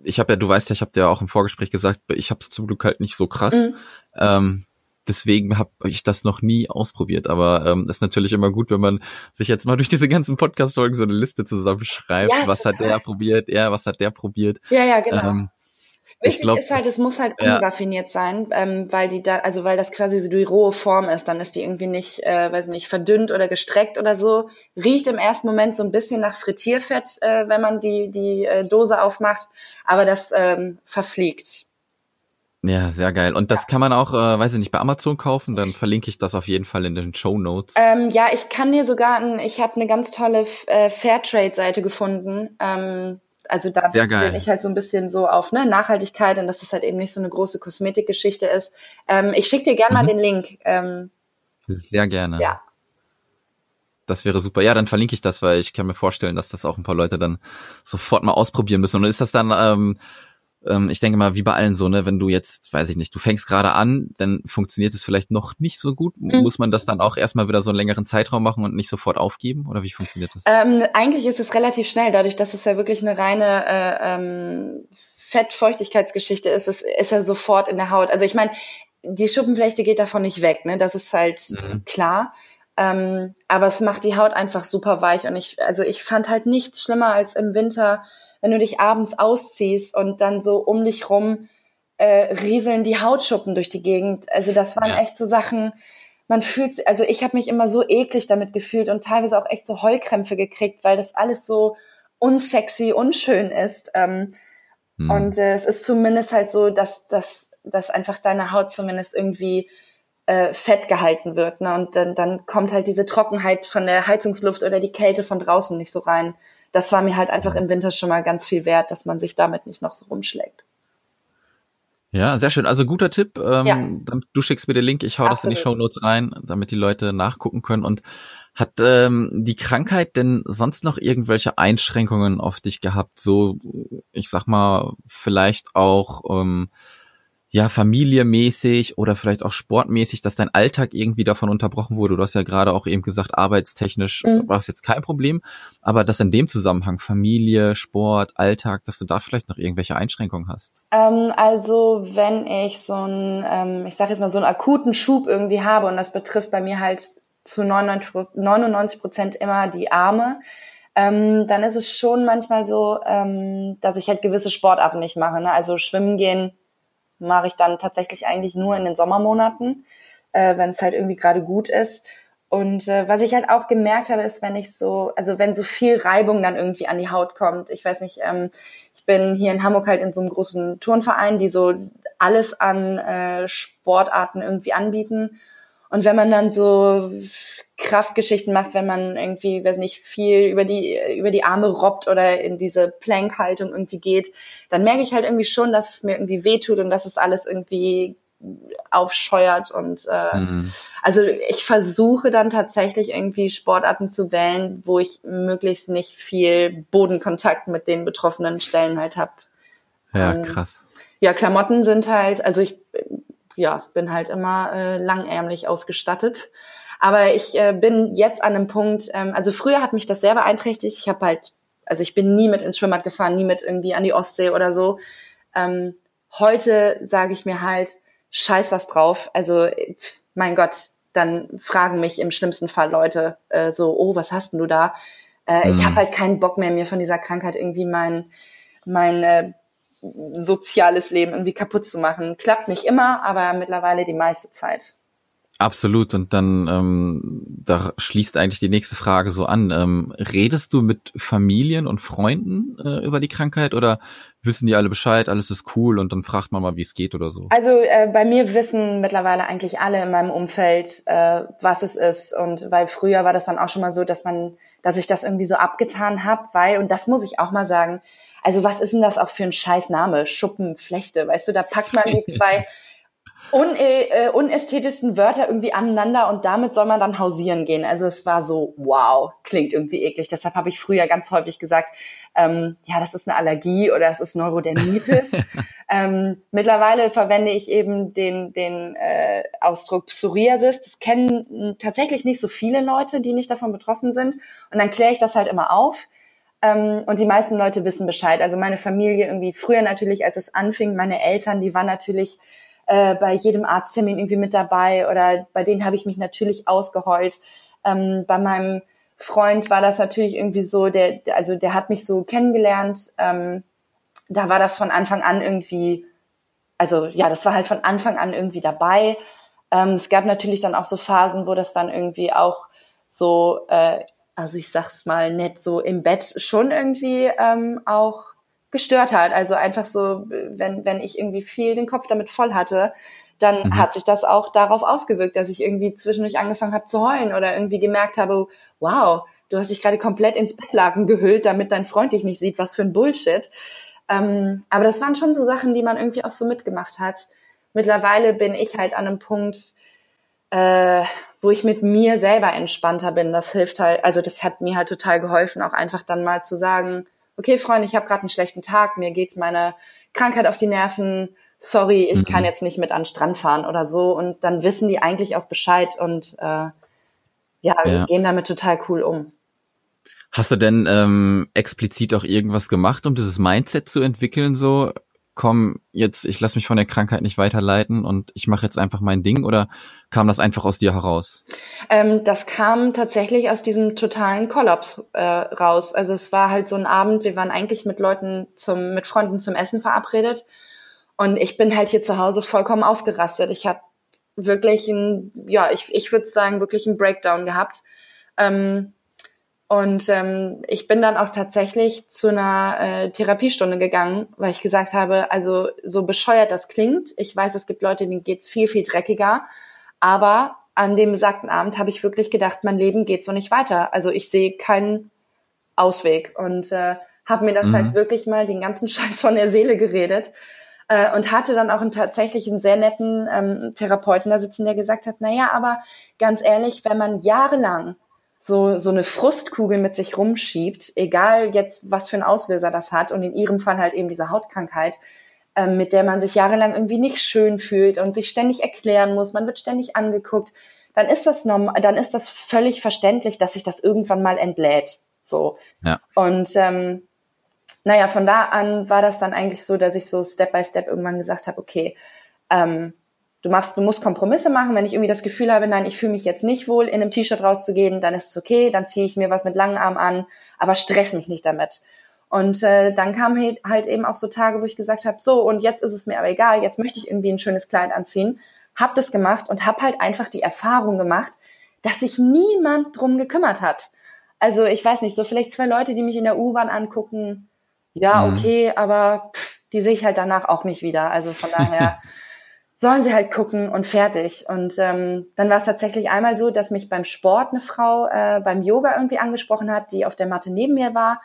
ich habe ja, du weißt ja, ich habe dir auch im Vorgespräch gesagt, ich habe es zum Glück halt nicht so krass. Mhm. Ähm, deswegen habe ich das noch nie ausprobiert. Aber ähm, ist natürlich immer gut, wenn man sich jetzt mal durch diese ganzen Podcast-Folgen so eine Liste zusammenschreibt. Ja, was hat der probiert? Ja, was hat der probiert? Ja, ja, genau. Ähm, Wichtig glaub, ist halt, es muss halt unraffiniert ja. sein, ähm, weil die da, also weil das quasi so die rohe Form ist, dann ist die irgendwie nicht, äh, weiß nicht, verdünnt oder gestreckt oder so. Riecht im ersten Moment so ein bisschen nach Frittierfett, äh, wenn man die die äh, Dose aufmacht, aber das ähm, verfliegt. Ja, sehr geil. Und das ja. kann man auch, äh, weiß ich nicht, bei Amazon kaufen. Dann verlinke ich das auf jeden Fall in den Show Notes. Ähm, ja, ich kann hier sogar, ein, ich habe eine ganz tolle äh, Fairtrade-Seite gefunden. Ähm, also da bin ich halt so ein bisschen so auf ne, Nachhaltigkeit und dass das halt eben nicht so eine große Kosmetikgeschichte ist. Ähm, ich schicke dir gerne mhm. mal den Link. Ähm, Sehr gerne. Ja. Das wäre super. Ja, dann verlinke ich das, weil ich kann mir vorstellen, dass das auch ein paar Leute dann sofort mal ausprobieren müssen. Und ist das dann ähm, ähm, ich denke mal, wie bei allen so, ne, wenn du jetzt, weiß ich nicht, du fängst gerade an, dann funktioniert es vielleicht noch nicht so gut. Mhm. Muss man das dann auch erstmal wieder so einen längeren Zeitraum machen und nicht sofort aufgeben? Oder wie funktioniert das? Ähm, eigentlich ist es relativ schnell, dadurch, dass es ja wirklich eine reine äh, ähm, Fettfeuchtigkeitsgeschichte ist, ist, ist er sofort in der Haut. Also ich meine, die Schuppenflechte geht davon nicht weg, ne? Das ist halt mhm. klar. Ähm, aber es macht die Haut einfach super weich und ich, also ich fand halt nichts schlimmer als im Winter wenn du dich abends ausziehst und dann so um dich rum äh, rieseln die Hautschuppen durch die Gegend. Also das waren ja. echt so Sachen, man fühlt, also ich habe mich immer so eklig damit gefühlt und teilweise auch echt so Heulkrämpfe gekriegt, weil das alles so unsexy, unschön ist. Ähm, hm. Und äh, es ist zumindest halt so, dass, dass, dass einfach deine Haut zumindest irgendwie äh, fett gehalten wird. Ne? Und dann, dann kommt halt diese Trockenheit von der Heizungsluft oder die Kälte von draußen nicht so rein. Das war mir halt einfach im Winter schon mal ganz viel wert, dass man sich damit nicht noch so rumschlägt. Ja, sehr schön. Also guter Tipp. Ähm, ja. Du schickst mir den Link, ich hau Absolut. das in die Show Notes rein, damit die Leute nachgucken können. Und hat ähm, die Krankheit denn sonst noch irgendwelche Einschränkungen auf dich gehabt? So, ich sag mal, vielleicht auch ähm, ja, familiemäßig oder vielleicht auch sportmäßig, dass dein Alltag irgendwie davon unterbrochen wurde. Du hast ja gerade auch eben gesagt, arbeitstechnisch mhm. war es jetzt kein Problem, aber dass in dem Zusammenhang Familie, Sport, Alltag, dass du da vielleicht noch irgendwelche Einschränkungen hast. Ähm, also wenn ich so einen, ähm, ich sage jetzt mal so einen akuten Schub irgendwie habe und das betrifft bei mir halt zu 99 Prozent immer die Arme, ähm, dann ist es schon manchmal so, ähm, dass ich halt gewisse Sportarten nicht mache. Ne? Also schwimmen gehen mache ich dann tatsächlich eigentlich nur in den Sommermonaten, äh, wenn es halt irgendwie gerade gut ist. Und äh, was ich halt auch gemerkt habe, ist, wenn ich so, also wenn so viel Reibung dann irgendwie an die Haut kommt. Ich weiß nicht, ähm, ich bin hier in Hamburg halt in so einem großen Turnverein, die so alles an äh, Sportarten irgendwie anbieten. Und wenn man dann so Kraftgeschichten macht, wenn man irgendwie, weiß nicht, viel über die, über die Arme robbt oder in diese Plank-Haltung irgendwie geht, dann merke ich halt irgendwie schon, dass es mir irgendwie wehtut und dass es alles irgendwie aufscheuert und äh, mhm. also ich versuche dann tatsächlich irgendwie Sportarten zu wählen, wo ich möglichst nicht viel Bodenkontakt mit den betroffenen Stellen halt habe. Ja, ähm, krass. Ja, Klamotten sind halt, also ich ja bin halt immer äh, langärmlich ausgestattet. Aber ich äh, bin jetzt an einem Punkt, ähm, also früher hat mich das sehr beeinträchtigt. Ich habe halt, also ich bin nie mit ins Schwimmbad gefahren, nie mit irgendwie an die Ostsee oder so. Ähm, heute sage ich mir halt, scheiß was drauf. Also, mein Gott, dann fragen mich im schlimmsten Fall Leute äh, so, oh, was hast denn du da? Äh, mhm. Ich habe halt keinen Bock mehr, mir von dieser Krankheit irgendwie mein, mein äh, soziales Leben irgendwie kaputt zu machen. Klappt nicht immer, aber mittlerweile die meiste Zeit. Absolut. Und dann, ähm, da schließt eigentlich die nächste Frage so an. Ähm, redest du mit Familien und Freunden äh, über die Krankheit oder wissen die alle Bescheid, alles ist cool und dann fragt man mal, wie es geht oder so? Also äh, bei mir wissen mittlerweile eigentlich alle in meinem Umfeld, äh, was es ist. Und weil früher war das dann auch schon mal so, dass man, dass ich das irgendwie so abgetan habe, weil, und das muss ich auch mal sagen, also was ist denn das auch für ein scheiß Name? Schuppenflechte, weißt du, da packt man die zwei un äh, unästhetischsten Wörter irgendwie aneinander und damit soll man dann hausieren gehen. Also es war so, wow, klingt irgendwie eklig. Deshalb habe ich früher ganz häufig gesagt, ähm, ja, das ist eine Allergie oder das ist Neurodermitis. ähm, mittlerweile verwende ich eben den, den äh, Ausdruck Psoriasis. Das kennen tatsächlich nicht so viele Leute, die nicht davon betroffen sind. Und dann kläre ich das halt immer auf. Ähm, und die meisten Leute wissen Bescheid. Also meine Familie irgendwie früher natürlich, als es anfing, meine Eltern, die waren natürlich äh, bei jedem Arzttermin irgendwie mit dabei oder bei denen habe ich mich natürlich ausgeheult. Ähm, bei meinem Freund war das natürlich irgendwie so, der, also der hat mich so kennengelernt. Ähm, da war das von Anfang an irgendwie, also ja, das war halt von Anfang an irgendwie dabei. Ähm, es gab natürlich dann auch so Phasen, wo das dann irgendwie auch so, äh, also ich sag's mal nett, so im Bett schon irgendwie ähm, auch gestört hat. Also einfach so, wenn, wenn ich irgendwie viel den Kopf damit voll hatte, dann mhm. hat sich das auch darauf ausgewirkt, dass ich irgendwie zwischendurch angefangen habe zu heulen oder irgendwie gemerkt habe, wow, du hast dich gerade komplett ins Bettlaken gehüllt, damit dein Freund dich nicht sieht, was für ein Bullshit. Ähm, aber das waren schon so Sachen, die man irgendwie auch so mitgemacht hat. Mittlerweile bin ich halt an einem Punkt, äh, wo ich mit mir selber entspannter bin. Das hilft halt, also das hat mir halt total geholfen, auch einfach dann mal zu sagen, okay, Freunde, ich habe gerade einen schlechten Tag, mir geht meine Krankheit auf die Nerven, sorry, ich mhm. kann jetzt nicht mit an den Strand fahren oder so. Und dann wissen die eigentlich auch Bescheid und äh, ja, ja. gehen damit total cool um. Hast du denn ähm, explizit auch irgendwas gemacht, um dieses Mindset zu entwickeln, so komm, jetzt, ich lasse mich von der Krankheit nicht weiterleiten und ich mache jetzt einfach mein Ding oder kam das einfach aus dir heraus? Ähm, das kam tatsächlich aus diesem totalen Kollaps äh, raus. Also es war halt so ein Abend, wir waren eigentlich mit Leuten zum, mit Freunden zum Essen verabredet und ich bin halt hier zu Hause vollkommen ausgerastet. Ich habe wirklich ein, ja, ich, ich würde sagen, wirklich einen Breakdown gehabt. Ähm, und ähm, ich bin dann auch tatsächlich zu einer äh, Therapiestunde gegangen, weil ich gesagt habe, also so bescheuert das klingt, ich weiß, es gibt Leute, denen geht's viel, viel dreckiger, aber an dem besagten Abend habe ich wirklich gedacht, mein Leben geht so nicht weiter. Also ich sehe keinen Ausweg und äh, habe mir das mhm. halt wirklich mal den ganzen Scheiß von der Seele geredet äh, und hatte dann auch einen tatsächlich einen sehr netten ähm, Therapeuten da sitzen, der gesagt hat, na ja, aber ganz ehrlich, wenn man jahrelang so, so eine Frustkugel mit sich rumschiebt, egal jetzt, was für ein Auslöser das hat und in ihrem Fall halt eben diese Hautkrankheit, ähm, mit der man sich jahrelang irgendwie nicht schön fühlt und sich ständig erklären muss, man wird ständig angeguckt, dann ist das normal, dann ist das völlig verständlich, dass sich das irgendwann mal entlädt. So. Ja. Und ähm, naja, von da an war das dann eigentlich so, dass ich so Step by Step irgendwann gesagt habe, okay, ähm, du machst, du musst Kompromisse machen. Wenn ich irgendwie das Gefühl habe, nein, ich fühle mich jetzt nicht wohl, in einem T-Shirt rauszugehen, dann ist es okay, dann ziehe ich mir was mit langen Armen an, aber stress mich nicht damit. Und äh, dann kamen halt eben auch so Tage, wo ich gesagt habe, so und jetzt ist es mir aber egal, jetzt möchte ich irgendwie ein schönes Kleid anziehen, hab das gemacht und hab halt einfach die Erfahrung gemacht, dass sich niemand drum gekümmert hat. Also ich weiß nicht, so vielleicht zwei Leute, die mich in der U-Bahn angucken, ja mhm. okay, aber pff, die sehe ich halt danach auch nicht wieder. Also von daher sollen sie halt gucken und fertig. Und ähm, dann war es tatsächlich einmal so, dass mich beim Sport eine Frau äh, beim Yoga irgendwie angesprochen hat, die auf der Matte neben mir war.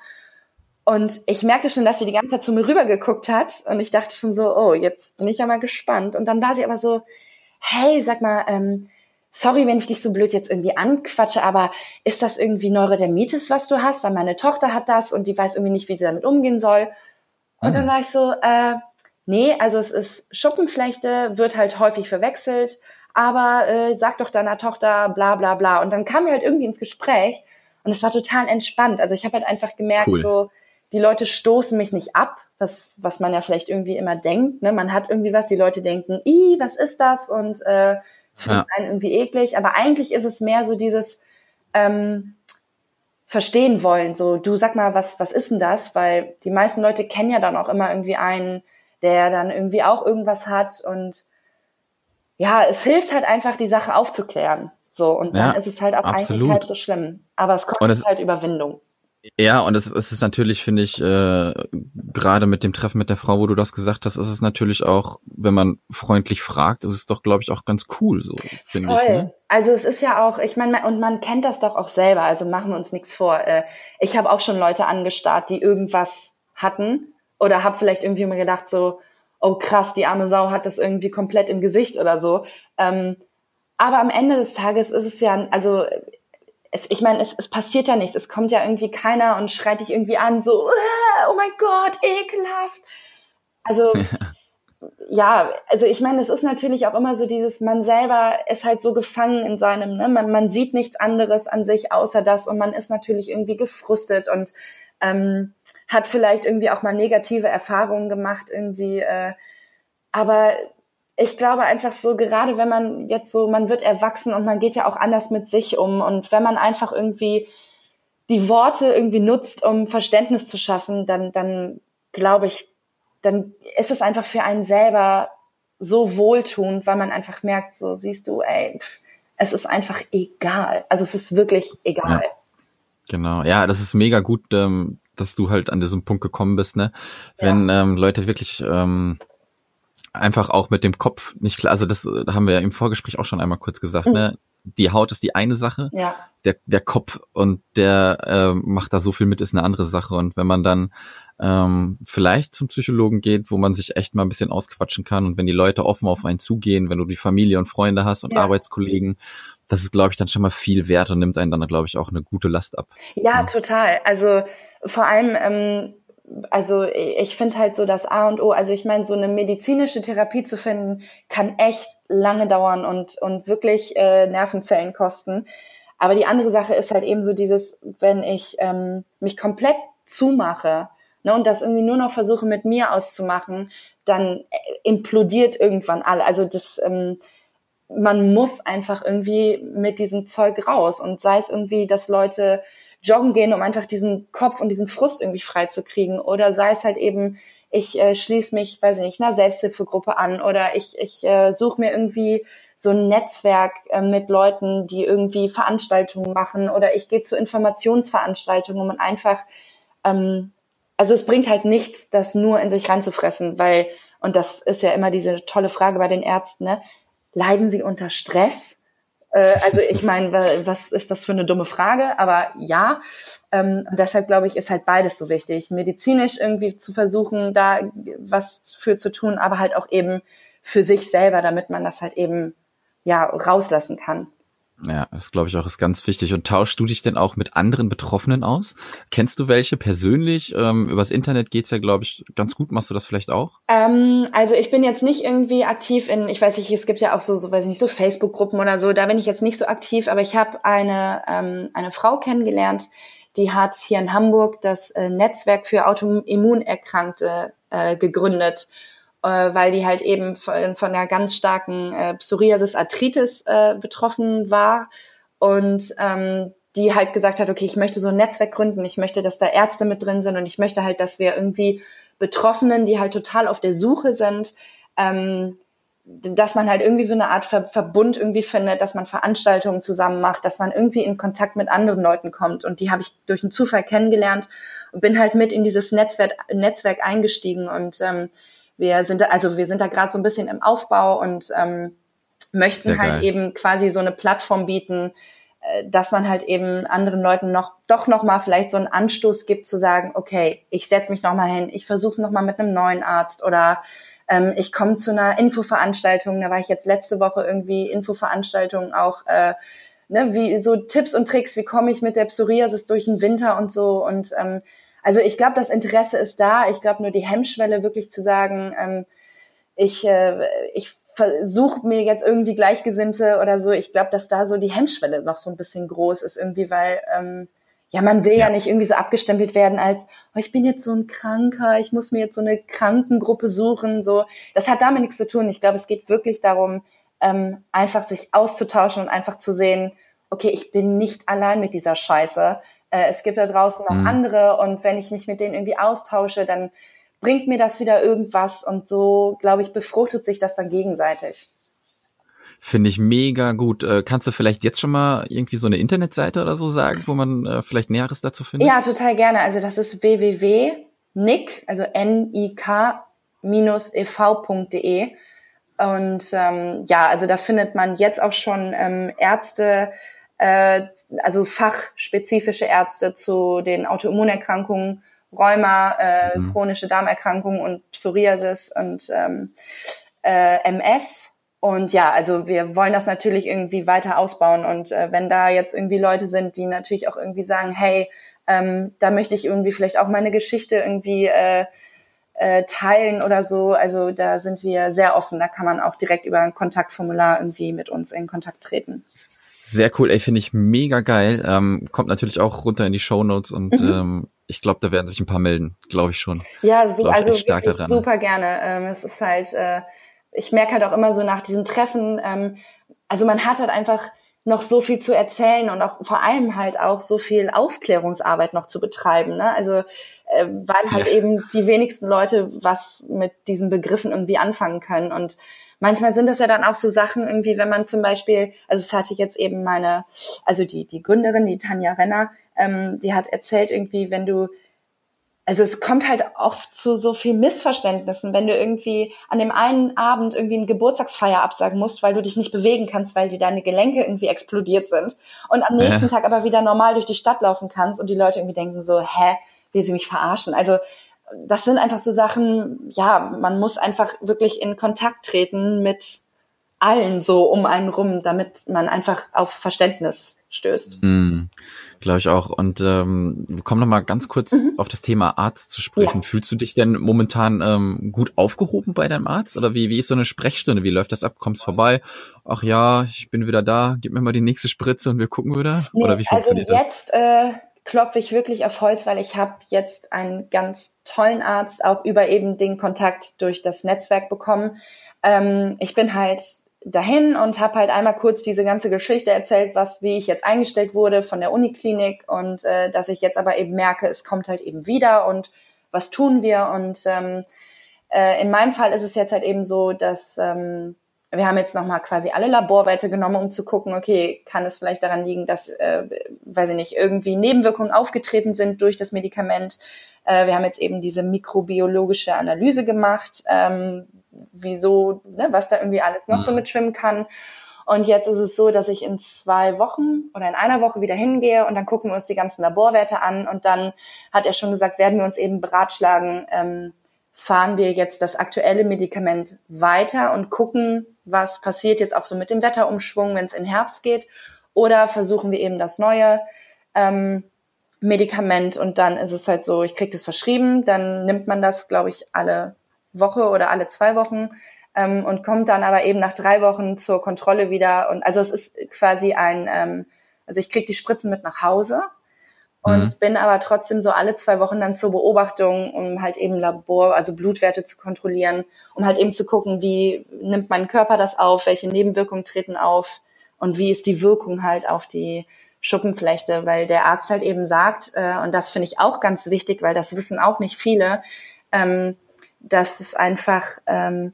Und ich merkte schon, dass sie die ganze Zeit zu mir rüber geguckt hat. Und ich dachte schon so, oh, jetzt bin ich ja mal gespannt. Und dann war sie aber so, hey, sag mal, ähm, sorry, wenn ich dich so blöd jetzt irgendwie anquatsche, aber ist das irgendwie Neurodermitis, was du hast? Weil meine Tochter hat das und die weiß irgendwie nicht, wie sie damit umgehen soll. Und mhm. dann war ich so, äh, Nee, also es ist Schuppenflechte, wird halt häufig verwechselt, aber äh, sag doch deiner Tochter bla bla bla. Und dann kam wir halt irgendwie ins Gespräch und es war total entspannt. Also ich habe halt einfach gemerkt, cool. so die Leute stoßen mich nicht ab, was, was man ja vielleicht irgendwie immer denkt. Ne? Man hat irgendwie was, die Leute denken, i, was ist das? Und äh, finden ja. einen irgendwie eklig. Aber eigentlich ist es mehr so dieses ähm, Verstehen wollen. So, du sag mal, was, was ist denn das? Weil die meisten Leute kennen ja dann auch immer irgendwie einen der dann irgendwie auch irgendwas hat und ja, es hilft halt einfach, die Sache aufzuklären. So, und dann ja, ist es halt auch absolut. eigentlich halt so schlimm. Aber es kostet es, halt Überwindung. Ja, und es, es ist natürlich, finde ich, äh, gerade mit dem Treffen mit der Frau, wo du das gesagt hast, ist es natürlich auch, wenn man freundlich fragt, ist es doch, glaube ich, auch ganz cool, so finde ich. Ne? Also es ist ja auch, ich meine, und man kennt das doch auch selber, also machen wir uns nichts vor. Äh, ich habe auch schon Leute angestarrt, die irgendwas hatten oder habe vielleicht irgendwie immer gedacht so, oh krass, die arme Sau hat das irgendwie komplett im Gesicht oder so. Ähm, aber am Ende des Tages ist es ja, also es, ich meine, es, es passiert ja nichts. Es kommt ja irgendwie keiner und schreit dich irgendwie an, so, oh mein Gott, ekelhaft. Also ja, also ich meine, es ist natürlich auch immer so dieses, man selber ist halt so gefangen in seinem, ne, man, man sieht nichts anderes an sich außer das und man ist natürlich irgendwie gefrustet und ähm, hat vielleicht irgendwie auch mal negative Erfahrungen gemacht irgendwie. Äh, aber ich glaube einfach so, gerade wenn man jetzt so, man wird erwachsen und man geht ja auch anders mit sich um. Und wenn man einfach irgendwie die Worte irgendwie nutzt, um Verständnis zu schaffen, dann, dann glaube ich, dann ist es einfach für einen selber so wohltuend, weil man einfach merkt, so siehst du, ey, pff, es ist einfach egal. Also es ist wirklich egal. Ja, genau, ja, das ist mega gut, ähm, dass du halt an diesem Punkt gekommen bist, ne? Wenn ja. ähm, Leute wirklich ähm, einfach auch mit dem Kopf nicht klar, also das haben wir ja im Vorgespräch auch schon einmal kurz gesagt, mhm. ne? Die Haut ist die eine Sache, ja. der, der Kopf und der äh, macht da so viel mit, ist eine andere Sache. Und wenn man dann ähm, vielleicht zum Psychologen geht, wo man sich echt mal ein bisschen ausquatschen kann und wenn die Leute offen auf einen zugehen, wenn du die Familie und Freunde hast und ja. Arbeitskollegen, das ist, glaube ich, dann schon mal viel wert und nimmt einen dann, glaube ich, auch eine gute Last ab. Ja, ja. total. Also vor allem, ähm, also ich finde halt so das A und O, also ich meine, so eine medizinische Therapie zu finden, kann echt lange dauern und, und wirklich äh, Nervenzellen kosten. Aber die andere Sache ist halt eben so dieses, wenn ich ähm, mich komplett zumache ne, und das irgendwie nur noch versuche mit mir auszumachen, dann äh, implodiert irgendwann alle. Also das, ähm, man muss einfach irgendwie mit diesem Zeug raus und sei es irgendwie, dass Leute joggen gehen, um einfach diesen Kopf und diesen Frust irgendwie freizukriegen oder sei es halt eben, ich äh, schließe mich, weiß ich nicht, einer Selbsthilfegruppe an oder ich, ich äh, suche mir irgendwie so ein Netzwerk äh, mit Leuten, die irgendwie Veranstaltungen machen oder ich gehe zu Informationsveranstaltungen, um einfach ähm, also es bringt halt nichts, das nur in sich reinzufressen, weil, und das ist ja immer diese tolle Frage bei den Ärzten, ne? leiden sie unter Stress? Äh, also ich meine, was ist das für eine dumme Frage? Aber ja, ähm, deshalb glaube ich, ist halt beides so wichtig. Medizinisch irgendwie zu versuchen, da was für zu tun, aber halt auch eben für sich selber, damit man das halt eben ja rauslassen kann. Ja, das glaube ich auch ist ganz wichtig. Und tauschst du dich denn auch mit anderen Betroffenen aus? Kennst du welche persönlich? Ähm, übers Internet geht's ja, glaube ich, ganz gut. Machst du das vielleicht auch? Ähm, also ich bin jetzt nicht irgendwie aktiv in, ich weiß nicht, es gibt ja auch so, so weiß ich nicht, so Facebook-Gruppen oder so. Da bin ich jetzt nicht so aktiv, aber ich habe eine, ähm, eine Frau kennengelernt, die hat hier in Hamburg das äh, Netzwerk für Autoimmunerkrankte äh, gegründet weil die halt eben von, von einer ganz starken äh, Psoriasis-Arthritis äh, betroffen war und ähm, die halt gesagt hat, okay, ich möchte so ein Netzwerk gründen, ich möchte, dass da Ärzte mit drin sind und ich möchte halt, dass wir irgendwie Betroffenen, die halt total auf der Suche sind, ähm, dass man halt irgendwie so eine Art Ver Verbund irgendwie findet, dass man Veranstaltungen zusammen macht, dass man irgendwie in Kontakt mit anderen Leuten kommt. Und die habe ich durch einen Zufall kennengelernt und bin halt mit in dieses Netzwerk, Netzwerk eingestiegen. Und ähm, wir sind also wir sind da gerade so ein bisschen im Aufbau und ähm, möchten Sehr halt geil. eben quasi so eine Plattform bieten, äh, dass man halt eben anderen Leuten noch doch noch mal vielleicht so einen Anstoß gibt zu sagen, okay, ich setze mich noch mal hin, ich versuche noch mal mit einem neuen Arzt oder ähm, ich komme zu einer Infoveranstaltung. Da war ich jetzt letzte Woche irgendwie Infoveranstaltung auch. Äh, Ne, wie so Tipps und Tricks, wie komme ich mit der Psoriasis durch den Winter und so und ähm, also ich glaube, das Interesse ist da. Ich glaube nur die Hemmschwelle wirklich zu sagen, ähm, ich, äh, ich versuche mir jetzt irgendwie Gleichgesinnte oder so. Ich glaube, dass da so die Hemmschwelle noch so ein bisschen groß ist irgendwie, weil ähm, ja, man will ja. ja nicht irgendwie so abgestempelt werden als, oh, ich bin jetzt so ein Kranker, ich muss mir jetzt so eine Krankengruppe suchen. So, das hat damit nichts zu tun. Ich glaube, es geht wirklich darum, ähm, einfach sich auszutauschen und einfach zu sehen, okay, ich bin nicht allein mit dieser Scheiße äh, es gibt da draußen noch mhm. andere und wenn ich mich mit denen irgendwie austausche, dann bringt mir das wieder irgendwas und so, glaube ich, befruchtet sich das dann gegenseitig. Finde ich mega gut. Äh, kannst du vielleicht jetzt schon mal irgendwie so eine Internetseite oder so sagen, wo man äh, vielleicht Näheres dazu findet? Ja, total gerne. Also das ist www.nick, also N-I-K-ev.de. Und ähm, ja, also da findet man jetzt auch schon ähm, Ärzte, also fachspezifische Ärzte zu den Autoimmunerkrankungen, Rheuma, äh, mhm. chronische Darmerkrankungen und Psoriasis und ähm, äh, MS. Und ja, also wir wollen das natürlich irgendwie weiter ausbauen. Und äh, wenn da jetzt irgendwie Leute sind, die natürlich auch irgendwie sagen, hey, ähm, da möchte ich irgendwie vielleicht auch meine Geschichte irgendwie äh, äh, teilen oder so. Also da sind wir sehr offen. Da kann man auch direkt über ein Kontaktformular irgendwie mit uns in Kontakt treten. Sehr cool, ey, finde ich mega geil. Ähm, kommt natürlich auch runter in die Show Notes und mhm. ähm, ich glaube, da werden sich ein paar melden, glaube ich schon. Ja, so, also super gerne. Ähm, es ist halt, äh, ich merke halt auch immer so nach diesen Treffen, ähm, also man hat halt einfach noch so viel zu erzählen und auch vor allem halt auch so viel Aufklärungsarbeit noch zu betreiben. Ne? Also äh, weil halt ja. eben die wenigsten Leute was mit diesen Begriffen irgendwie anfangen können. Und manchmal sind das ja dann auch so Sachen irgendwie, wenn man zum Beispiel, also es hatte jetzt eben meine, also die, die Gründerin, die Tanja Renner, ähm, die hat erzählt irgendwie, wenn du also es kommt halt oft zu so viel Missverständnissen, wenn du irgendwie an dem einen Abend irgendwie eine Geburtstagsfeier absagen musst, weil du dich nicht bewegen kannst, weil dir deine Gelenke irgendwie explodiert sind und am nächsten ja. Tag aber wieder normal durch die Stadt laufen kannst und die Leute irgendwie denken so, hä, will sie mich verarschen? Also das sind einfach so Sachen, ja, man muss einfach wirklich in Kontakt treten mit allen so um einen rum, damit man einfach auf Verständnis stößt. Mm. Glaube ich auch. Und ähm, komm noch mal ganz kurz mhm. auf das Thema Arzt zu sprechen. Ja. Fühlst du dich denn momentan ähm, gut aufgehoben bei deinem Arzt? Oder wie, wie ist so eine Sprechstunde? Wie läuft das ab? Kommst vorbei? Ach ja, ich bin wieder da. Gib mir mal die nächste Spritze und wir gucken wieder. Nee, Oder wie funktioniert also jetzt, das? Äh, klopfe ich wirklich auf Holz, weil ich habe jetzt einen ganz tollen Arzt auch über eben den Kontakt durch das Netzwerk bekommen. Ähm, ich bin halt dahin und habe halt einmal kurz diese ganze Geschichte erzählt, was wie ich jetzt eingestellt wurde von der Uniklinik und äh, dass ich jetzt aber eben merke, es kommt halt eben wieder und was tun wir und ähm, äh, in meinem Fall ist es jetzt halt eben so, dass ähm, wir haben jetzt nochmal quasi alle Laborwerte genommen, um zu gucken, okay, kann es vielleicht daran liegen, dass, äh, weiß ich nicht, irgendwie Nebenwirkungen aufgetreten sind durch das Medikament. Äh, wir haben jetzt eben diese mikrobiologische Analyse gemacht, ähm, wieso, ne, was da irgendwie alles noch so mhm. mitschwimmen kann. Und jetzt ist es so, dass ich in zwei Wochen oder in einer Woche wieder hingehe und dann gucken wir uns die ganzen Laborwerte an und dann hat er schon gesagt, werden wir uns eben beratschlagen, ähm, fahren wir jetzt das aktuelle Medikament weiter und gucken, was passiert jetzt auch so mit dem Wetterumschwung, wenn es in Herbst geht, oder versuchen wir eben das neue ähm, Medikament und dann ist es halt so, ich kriege das verschrieben, dann nimmt man das, glaube ich, alle Woche oder alle zwei Wochen ähm, und kommt dann aber eben nach drei Wochen zur Kontrolle wieder. Und also es ist quasi ein, ähm, also ich kriege die Spritzen mit nach Hause und mhm. bin aber trotzdem so alle zwei Wochen dann zur Beobachtung, um halt eben Labor, also Blutwerte zu kontrollieren, um halt eben zu gucken, wie nimmt mein Körper das auf, welche Nebenwirkungen treten auf und wie ist die Wirkung halt auf die Schuppenflechte, weil der Arzt halt eben sagt, äh, und das finde ich auch ganz wichtig, weil das wissen auch nicht viele, ähm, dass es einfach, ähm,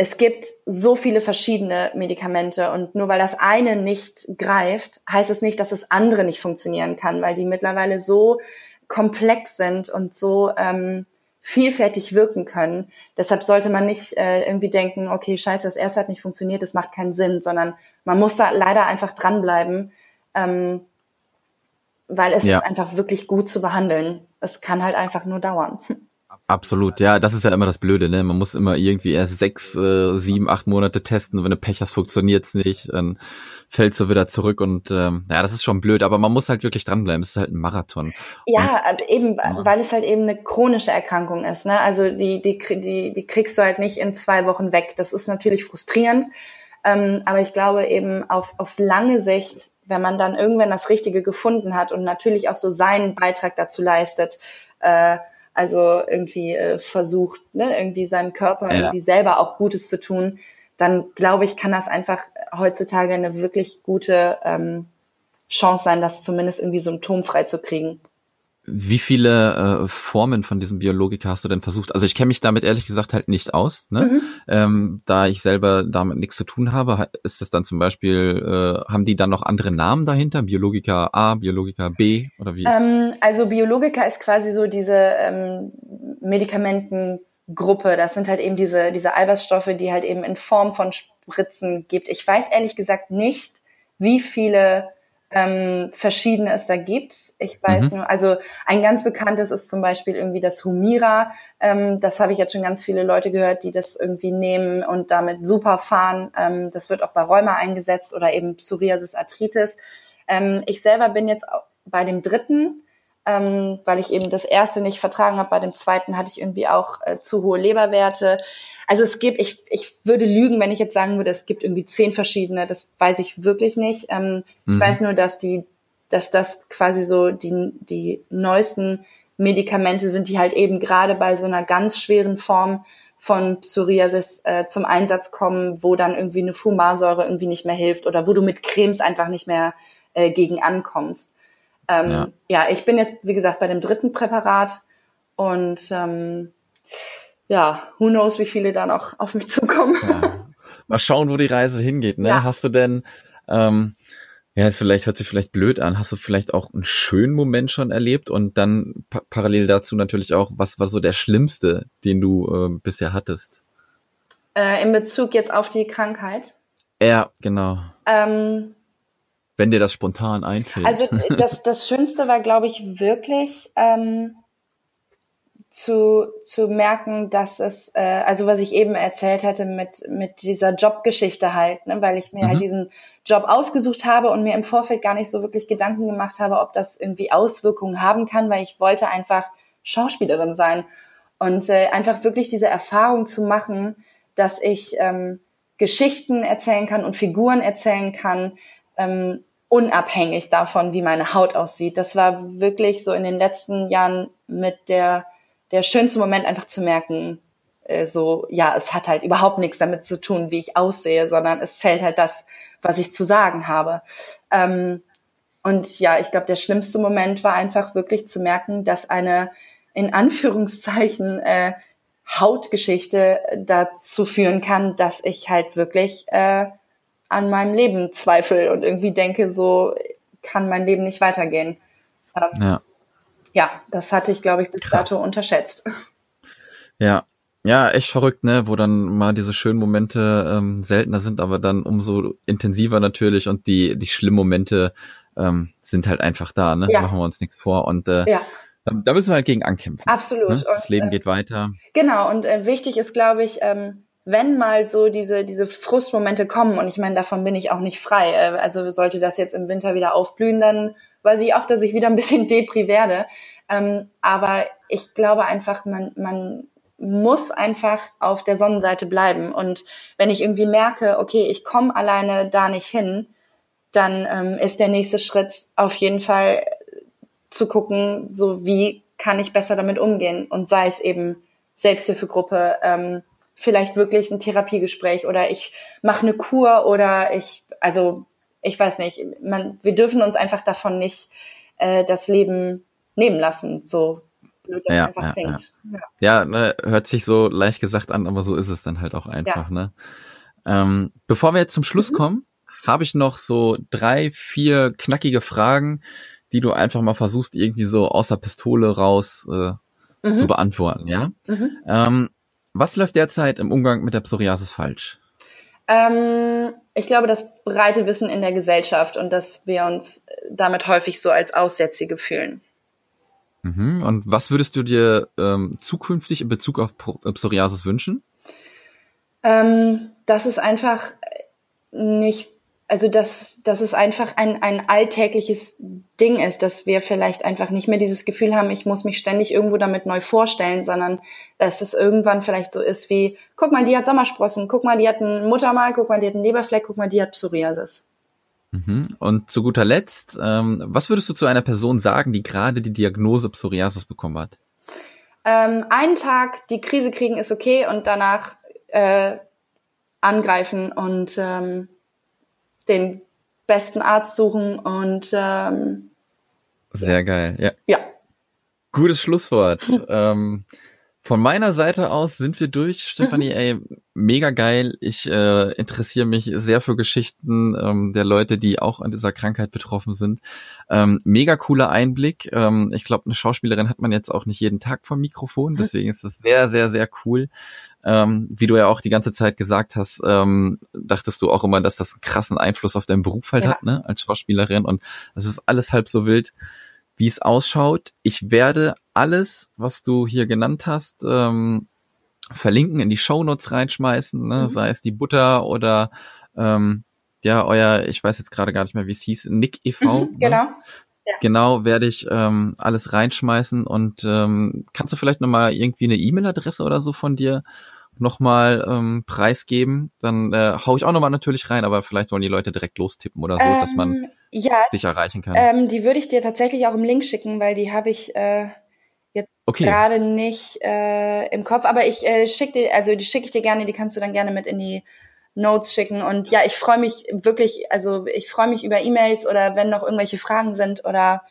es gibt so viele verschiedene Medikamente und nur weil das eine nicht greift, heißt es nicht, dass das andere nicht funktionieren kann, weil die mittlerweile so komplex sind und so ähm, vielfältig wirken können. Deshalb sollte man nicht äh, irgendwie denken, okay, scheiße, das erste hat nicht funktioniert, das macht keinen Sinn, sondern man muss da leider einfach dranbleiben, ähm, weil es ja. ist einfach wirklich gut zu behandeln. Es kann halt einfach nur dauern. Absolut, ja, das ist ja immer das Blöde, ne? Man muss immer irgendwie erst sechs, äh, sieben, acht Monate testen. Wenn du Pech hast, funktioniert's nicht, dann fällst du wieder zurück und ähm, ja, das ist schon blöd, aber man muss halt wirklich dranbleiben. Es ist halt ein Marathon. Ja, und, eben, weil es halt eben eine chronische Erkrankung ist, ne? Also die, die, die, die kriegst du halt nicht in zwei Wochen weg. Das ist natürlich frustrierend, ähm, aber ich glaube eben auf, auf lange Sicht, wenn man dann irgendwann das Richtige gefunden hat und natürlich auch so seinen Beitrag dazu leistet, äh, also irgendwie äh, versucht, ne, irgendwie seinem Körper ja. irgendwie selber auch Gutes zu tun, dann glaube ich, kann das einfach heutzutage eine wirklich gute ähm, Chance sein, das zumindest irgendwie symptomfrei zu kriegen. Wie viele äh, Formen von diesem Biologika hast du denn versucht? Also ich kenne mich damit ehrlich gesagt halt nicht aus, ne? Mhm. Ähm, da ich selber damit nichts zu tun habe, ist es dann zum Beispiel, äh, haben die dann noch andere Namen dahinter? Biologika A, Biologika B oder wie? Ähm, also Biologika ist quasi so diese ähm, Medikamentengruppe. Das sind halt eben diese, diese Eiweißstoffe, die halt eben in Form von Spritzen gibt. Ich weiß ehrlich gesagt nicht, wie viele ähm, verschiedene es da gibt. Ich weiß mhm. nur, also ein ganz bekanntes ist zum Beispiel irgendwie das Humira. Ähm, das habe ich jetzt schon ganz viele Leute gehört, die das irgendwie nehmen und damit super fahren. Ähm, das wird auch bei Rheuma eingesetzt oder eben Psoriasis Arthritis. Ähm, ich selber bin jetzt bei dem dritten, ähm, weil ich eben das erste nicht vertragen habe. Bei dem zweiten hatte ich irgendwie auch äh, zu hohe Leberwerte. Also es gibt, ich, ich würde lügen, wenn ich jetzt sagen würde, es gibt irgendwie zehn verschiedene, das weiß ich wirklich nicht. Ähm, mhm. Ich weiß nur, dass die, dass das quasi so die, die neuesten Medikamente sind, die halt eben gerade bei so einer ganz schweren Form von Psoriasis äh, zum Einsatz kommen, wo dann irgendwie eine Fumarsäure irgendwie nicht mehr hilft oder wo du mit Cremes einfach nicht mehr äh, gegen ankommst. Ähm, ja. ja. ich bin jetzt, wie gesagt, bei dem dritten Präparat und ähm, ja, who knows, wie viele da noch auf mich zukommen. Ja. Mal schauen, wo die Reise hingeht. Ne? Ja. Hast du denn, ähm, ja, es vielleicht hört sich vielleicht blöd an. Hast du vielleicht auch einen schönen Moment schon erlebt und dann pa parallel dazu natürlich auch, was war so der schlimmste, den du äh, bisher hattest? Äh, in Bezug jetzt auf die Krankheit? Ja, genau. Ähm, Wenn dir das spontan einfällt. Also das, das Schönste war, glaube ich, wirklich ähm, zu, zu merken, dass es, äh, also was ich eben erzählt hatte mit, mit dieser Jobgeschichte halt, ne, weil ich mir halt mhm. halt diesen Job ausgesucht habe und mir im Vorfeld gar nicht so wirklich Gedanken gemacht habe, ob das irgendwie Auswirkungen haben kann, weil ich wollte einfach Schauspielerin sein und äh, einfach wirklich diese Erfahrung zu machen, dass ich ähm, Geschichten erzählen kann und Figuren erzählen kann, ähm, unabhängig davon, wie meine Haut aussieht. Das war wirklich so in den letzten Jahren mit der der schönste Moment einfach zu merken, äh, so, ja, es hat halt überhaupt nichts damit zu tun, wie ich aussehe, sondern es zählt halt das, was ich zu sagen habe. Ähm, und ja, ich glaube, der schlimmste Moment war einfach wirklich zu merken, dass eine in Anführungszeichen äh, Hautgeschichte dazu führen kann, dass ich halt wirklich äh, an meinem Leben zweifle und irgendwie denke, so kann mein Leben nicht weitergehen. Ähm, ja ja, das hatte ich, glaube ich, bis Krass. dato unterschätzt. Ja, ja, echt verrückt, ne, wo dann mal diese schönen Momente ähm, seltener sind, aber dann umso intensiver natürlich und die, die schlimmen Momente ähm, sind halt einfach da, ne? Ja. Machen wir uns nichts vor. Und äh, ja. da, müssen wir halt gegen ankämpfen. Absolut. Ne? Das und, Leben äh, geht weiter. Genau, und äh, wichtig ist, glaube ich, ähm, wenn mal so diese, diese Frustmomente kommen, und ich meine, davon bin ich auch nicht frei, äh, also sollte das jetzt im Winter wieder aufblühen, dann weiß ich auch, dass ich wieder ein bisschen Depri werde. Ähm, aber ich glaube einfach, man, man muss einfach auf der Sonnenseite bleiben. Und wenn ich irgendwie merke, okay, ich komme alleine da nicht hin, dann ähm, ist der nächste Schritt auf jeden Fall zu gucken, so wie kann ich besser damit umgehen. Und sei es eben Selbsthilfegruppe, ähm, vielleicht wirklich ein Therapiegespräch oder ich mache eine Kur oder ich, also ich weiß nicht, man, wir dürfen uns einfach davon nicht äh, das Leben nehmen lassen, so blöd das ja, einfach ja. Ja, ja. ne, hört sich so leicht gesagt an, aber so ist es dann halt auch einfach. Ne? Ähm, bevor wir jetzt zum Schluss mhm. kommen, habe ich noch so drei, vier knackige Fragen, die du einfach mal versuchst, irgendwie so außer Pistole raus äh, mhm. zu beantworten. Ja. Mhm. Ähm, was läuft derzeit im Umgang mit der Psoriasis falsch? Ähm, ich glaube, das breite Wissen in der Gesellschaft und dass wir uns damit häufig so als Aussätzige fühlen. Mhm. Und was würdest du dir ähm, zukünftig in Bezug auf äh, Psoriasis wünschen? Ähm, dass es einfach nicht also dass, dass es einfach ein, ein alltägliches Ding ist, dass wir vielleicht einfach nicht mehr dieses Gefühl haben, ich muss mich ständig irgendwo damit neu vorstellen, sondern dass es irgendwann vielleicht so ist wie, guck mal, die hat Sommersprossen, guck mal, die hat einen Muttermal, guck mal, die hat einen Leberfleck, guck mal, die hat Psoriasis. Mhm. Und zu guter Letzt, ähm, was würdest du zu einer Person sagen, die gerade die Diagnose Psoriasis bekommen hat? Ähm, einen Tag die Krise kriegen ist okay und danach äh, angreifen und ähm, den besten Arzt suchen und ähm, sehr geil, ja. Ja. Gutes Schlusswort. ähm, von meiner Seite aus sind wir durch. Stefanie, mhm. ey, mega geil. Ich äh, interessiere mich sehr für Geschichten ähm, der Leute, die auch an dieser Krankheit betroffen sind. Ähm, mega cooler Einblick. Ähm, ich glaube, eine Schauspielerin hat man jetzt auch nicht jeden Tag vom Mikrofon, deswegen ist es sehr, sehr, sehr cool. Ähm, wie du ja auch die ganze Zeit gesagt hast, ähm, dachtest du auch immer, dass das einen krassen Einfluss auf deinen Beruf halt ja. hat, ne, als Schauspielerin. Und es ist alles halb so wild wie es ausschaut. Ich werde alles, was du hier genannt hast, ähm, verlinken, in die Shownotes reinschmeißen, ne? Mhm. sei es die Butter oder ähm, ja, euer, ich weiß jetzt gerade gar nicht mehr, wie es hieß, Nick e.V. Mhm, ne? genau. Ja. Genau, werde ich ähm, alles reinschmeißen und ähm, kannst du vielleicht nochmal irgendwie eine E-Mail-Adresse oder so von dir nochmal ähm, preisgeben? Dann äh, hau ich auch nochmal natürlich rein, aber vielleicht wollen die Leute direkt lostippen oder so, ähm, dass man ja, dich erreichen kann. Ähm, die würde ich dir tatsächlich auch im Link schicken, weil die habe ich äh, jetzt okay. gerade nicht äh, im Kopf, aber ich äh, schicke dir, also die schicke ich dir gerne, die kannst du dann gerne mit in die Notes schicken. Und ja, ich freue mich wirklich, also ich freue mich über E-Mails oder wenn noch irgendwelche Fragen sind oder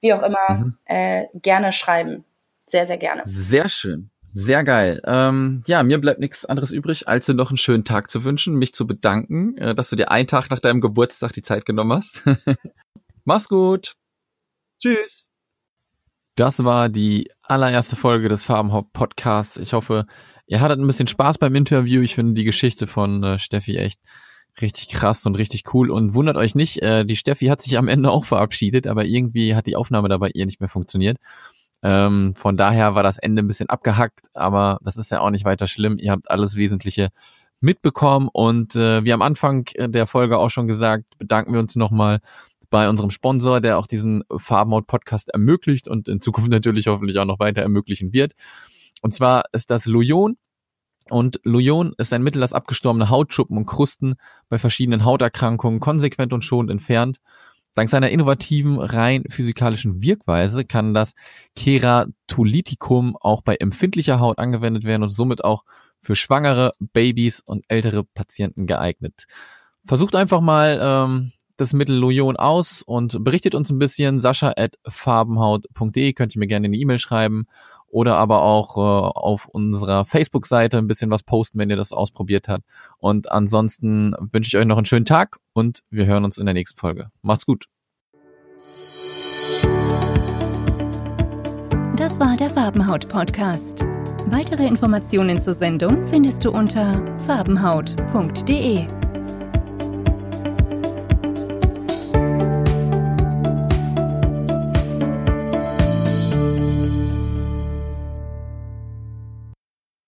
wie auch immer, mhm. äh, gerne schreiben. Sehr, sehr gerne. Sehr schön. Sehr geil. Ähm, ja, mir bleibt nichts anderes übrig, als dir noch einen schönen Tag zu wünschen, mich zu bedanken, äh, dass du dir einen Tag nach deinem Geburtstag die Zeit genommen hast. Mach's gut. Tschüss. Das war die allererste Folge des Farbenhaupt Podcasts. Ich hoffe, ihr hattet ein bisschen Spaß beim Interview. Ich finde die Geschichte von äh, Steffi echt richtig krass und richtig cool. Und wundert euch nicht, äh, die Steffi hat sich am Ende auch verabschiedet, aber irgendwie hat die Aufnahme dabei ihr nicht mehr funktioniert. Ähm, von daher war das Ende ein bisschen abgehackt, aber das ist ja auch nicht weiter schlimm. Ihr habt alles Wesentliche mitbekommen und äh, wie am Anfang der Folge auch schon gesagt, bedanken wir uns nochmal bei unserem Sponsor, der auch diesen Farbenhaut Podcast ermöglicht und in Zukunft natürlich hoffentlich auch noch weiter ermöglichen wird. Und zwar ist das Lujon. Und Lujon ist ein Mittel, das abgestorbene Hautschuppen und Krusten bei verschiedenen Hauterkrankungen konsequent und schonend entfernt Dank seiner innovativen, rein physikalischen Wirkweise kann das Keratolytikum auch bei empfindlicher Haut angewendet werden und somit auch für schwangere, Babys und ältere Patienten geeignet. Versucht einfach mal ähm, das Mittel Loyon aus und berichtet uns ein bisschen. Sascha at farbenhaut.de könnt ihr mir gerne eine E-Mail schreiben oder aber auch äh, auf unserer Facebook-Seite ein bisschen was posten, wenn ihr das ausprobiert habt. Und ansonsten wünsche ich euch noch einen schönen Tag und wir hören uns in der nächsten Folge. Macht's gut. Das war der Farbenhaut-Podcast. Weitere Informationen zur Sendung findest du unter farbenhaut.de.